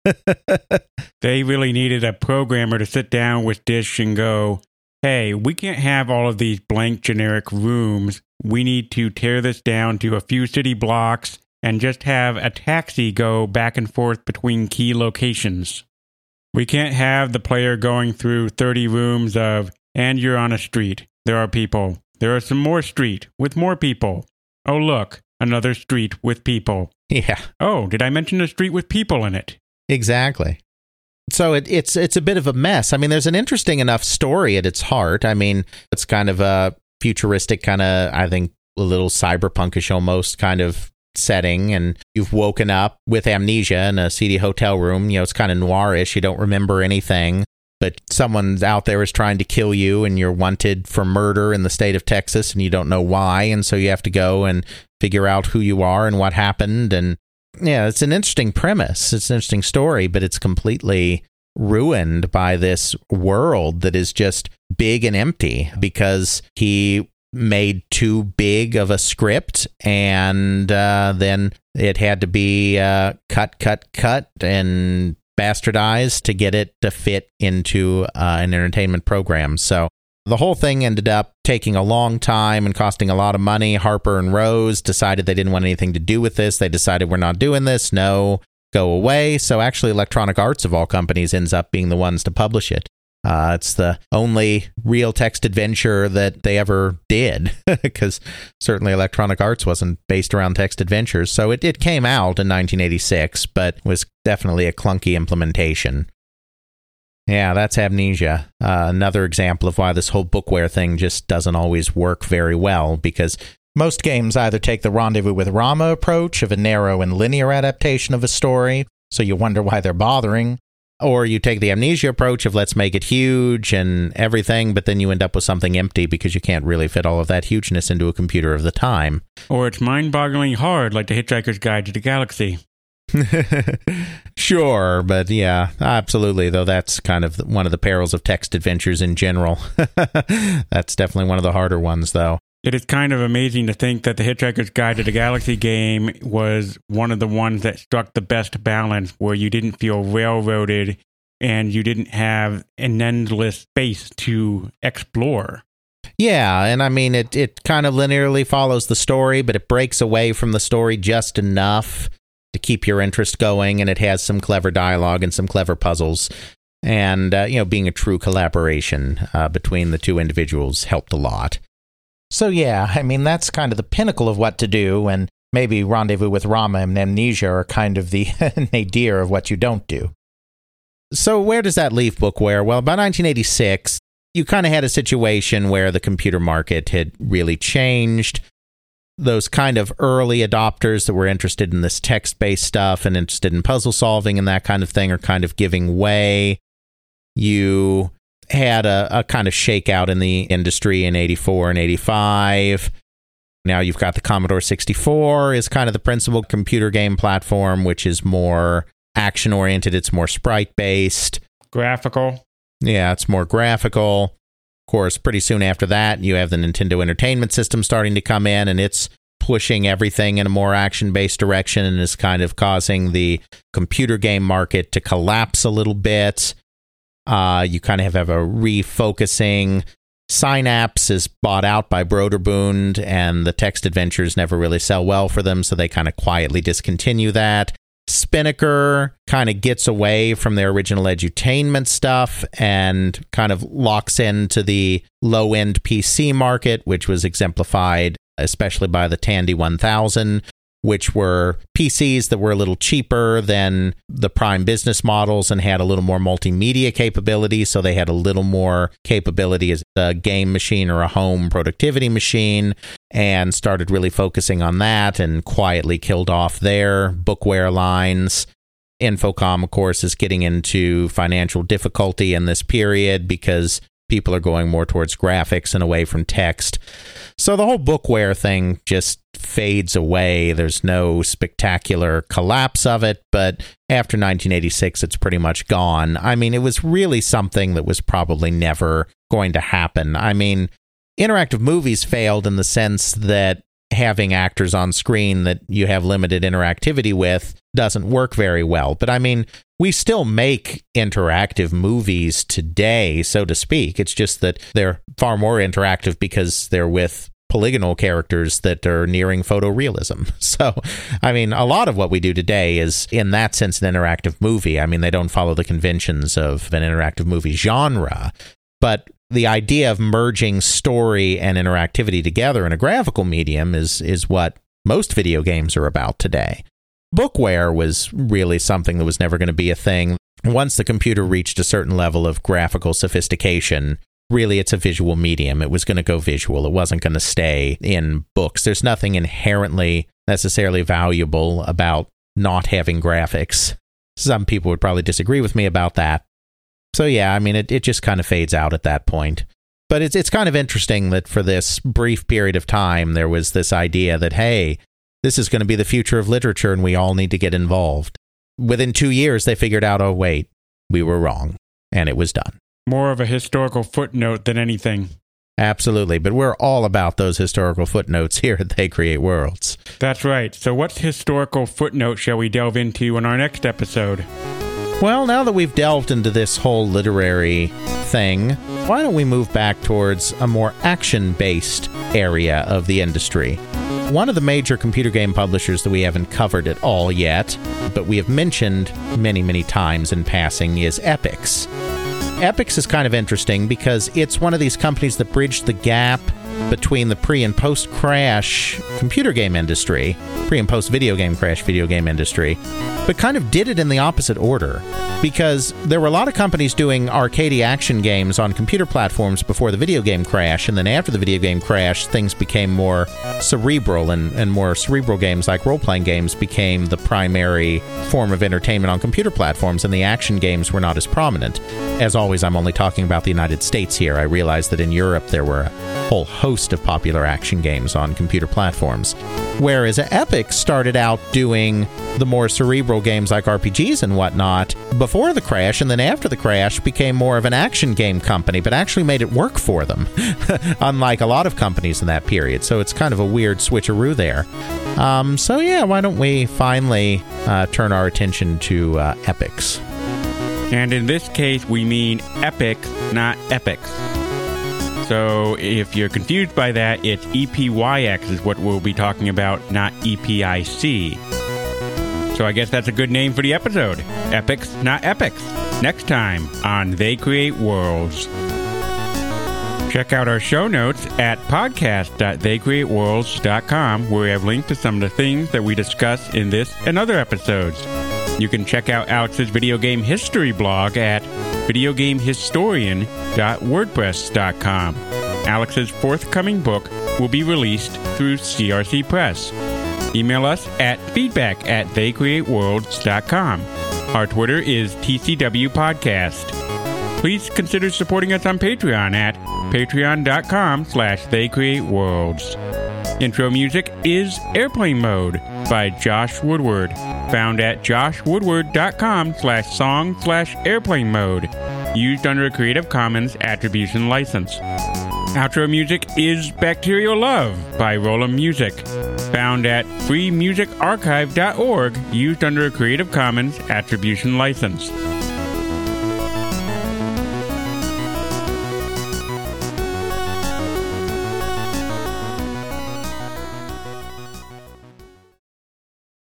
*laughs* they really needed a programmer to sit down with Disch and go, hey, we can't have all of these blank generic rooms. We need to tear this down to a few city blocks and just have a taxi go back and forth between key locations. We can't have the player going through 30 rooms of, and you're on a street. There are people. There are some more street with more people. Oh, look, another street with people. *laughs* Yeah. Oh, did I mention a street with people in it? Exactly. So it, it's it's a bit of a mess. I mean, there's an interesting enough story at its heart. I mean, it's kind of a futuristic kind of, I think, a little cyberpunkish almost kind of setting. And you've woken up with amnesia in a seedy hotel room. You know it's kind of noirish. You don't remember anything. But someone's out there is trying to kill you and you're wanted for murder in the state of Texas and you don't know why. And so you have to go and figure out who you are and what happened. And yeah, it's an interesting premise. It's an interesting story, but it's completely ruined by this world that is just big and empty because he made too big of a script and uh, then it had to be uh, cut, cut, cut and bastardized to get it to fit into uh, an entertainment program. So the whole thing ended up taking a long time and costing a lot of money. Harper and Rose decided they didn't want anything to do with this. They decided we're not doing this. No, go away. So actually, Electronic Arts of all companies ends up being the ones to publish it. Uh, it's the only real text adventure that they ever did, *laughs* because certainly Electronic Arts wasn't based around text adventures. So it, it came out in 1986, but was definitely a clunky implementation. Yeah, that's amnesia. Uh, another example of why this whole bookware thing just doesn't always work very well because most games either take the rendezvous with Rama approach of a narrow and linear adaptation of a story, so you wonder why they're bothering, or you take the amnesia approach of let's make it huge and everything, but then you end up with something empty because you can't really fit all of that hugeness into a computer of the time. Or it's mind bogglingly hard, like the Hitchhiker's Guide to the Galaxy. *laughs* sure, but yeah, absolutely. Though that's kind of one of the perils of text adventures in general. *laughs* that's definitely one of the harder ones, though. It is kind of amazing to think that the Hitchhiker's Guide to the Galaxy game was one of the ones that struck the best balance where you didn't feel railroaded and you didn't have an endless space to explore. Yeah, and I mean it it kind of linearly follows the story, but it breaks away from the story just enough to keep your interest going, and it has some clever dialogue and some clever puzzles. And uh, you know, being a true collaboration uh, between the two individuals helped a lot. So yeah, I mean that's kind of the pinnacle of what to do, and maybe Rendezvous with Rama and Amnesia are kind of the *laughs* nadir of what you don't do. So where does that leave bookware? Well, by 1986, you kind of had a situation where the computer market had really changed those kind of early adopters that were interested in this text based stuff and interested in puzzle solving and that kind of thing are kind of giving way. You had a, a kind of shakeout in the industry in 84 and 85. Now you've got the Commodore 64 is kind of the principal computer game platform, which is more action oriented. It's more sprite based, graphical. Yeah, it's more graphical course, pretty soon after that, you have the Nintendo Entertainment System starting to come in, and it's pushing everything in a more action based direction and is kind of causing the computer game market to collapse a little bit. Uh, you kind of have a refocusing. Synapse is bought out by Broderbund, and the text adventures never really sell well for them, so they kind of quietly discontinue that. Spinnaker kind of gets away from their original edutainment stuff and kind of locks into the low end PC market, which was exemplified especially by the Tandy 1000, which were PCs that were a little cheaper than the prime business models and had a little more multimedia capability. So they had a little more capability as a game machine or a home productivity machine and started really focusing on that and quietly killed off their bookware lines. Infocom, of course, is getting into financial difficulty in this period because people are going more towards graphics and away from text. So the whole bookware thing just fades away. There's no spectacular collapse of it, but after 1986, it's pretty much gone. I mean, it was really something that was probably never going to happen. I mean, interactive movies failed in the sense that having actors on screen that you have limited interactivity with doesn't work very well. But I mean, we still make interactive movies today, so to speak. It's just that they're far more interactive because they're with polygonal characters that are nearing photorealism. *laughs* So, I mean, a lot of what we do today is, in that sense, an interactive movie. I mean, they don't follow the conventions of an interactive movie genre, but the idea of merging story and interactivity together in a graphical medium is is what most video games are about today bookware was really something that was never going to be a thing. Once the computer reached a certain level of graphical sophistication, really it's a visual medium. It was going to go visual. It wasn't going to stay in books. There's nothing inherently necessarily valuable about not having graphics. Some people would probably disagree with me about that. So yeah, I mean it, it just kind of fades out at that point. But it's it's kind of interesting that for this brief period of time there was this idea that hey, this is going to be the future of literature and we all need to get involved. Within two years, they figured out, oh, wait, we were wrong. And it was done. More of a historical footnote than anything. Absolutely. But we're all about those historical footnotes *laughs* here at They Create Worlds. That's right. So, what historical footnote shall we delve into in our next episode? Well, now that we've delved into this whole literary thing, why don't we move back towards a more action based area of the industry? One of the major computer game publishers that we haven't covered at all yet, but we have mentioned many, many times in passing, is Epyx. Epyx is kind of interesting because it's one of these companies that bridged the gap between the pre and post crash computer game industry, pre and post video game crash video game industry, but kind of did it in the opposite order. Because there were a lot of companies doing arcade action games on computer platforms before the video game crash, and then after the video game crash, things became more cerebral, and, and more cerebral games like role playing games became the primary form of entertainment on computer platforms, and the action games were not as prominent. As always, I'm only talking about the United States here. I realize that in Europe there were a whole host of popular action games on computer platforms. Whereas Epic started out doing the more cerebral games like RPGs and whatnot before the crash, and then after the crash became more of an action game company, but actually made it work for them, *laughs* unlike a lot of companies in that period. So it's kind of a weird switcheroo there. Um, so yeah, why don't we finally uh, turn our attention to uh, Epyx? And in this case, we mean epic, not epics. So if you're confused by that, it's EPYX is what we'll be talking about, not EPIC. So I guess that's a good name for the episode. Epics, not epics. Next time on They Create Worlds. Check out our show notes at podcast.theycreateworlds.com where we have links to some of the things that we discuss in this and other episodes. You can check out Alex's video game history blog at videogamehistorian.wordpress.com. Alex's forthcoming book will be released through CRC Press. Email us at feedback at theycreateworlds.com. Our Twitter is TCW Podcast. Please consider supporting us on Patreon at patreon.com slash theycreateworlds. Intro music is Airplane Mode by Josh Woodward, found at joshwoodward.com slash song slash airplane mode, used under a Creative Commons Attribution License. Outro music is Bacterial Love by Rolemusic, found at freemusicarchive.org, used under a Creative Commons Attribution License.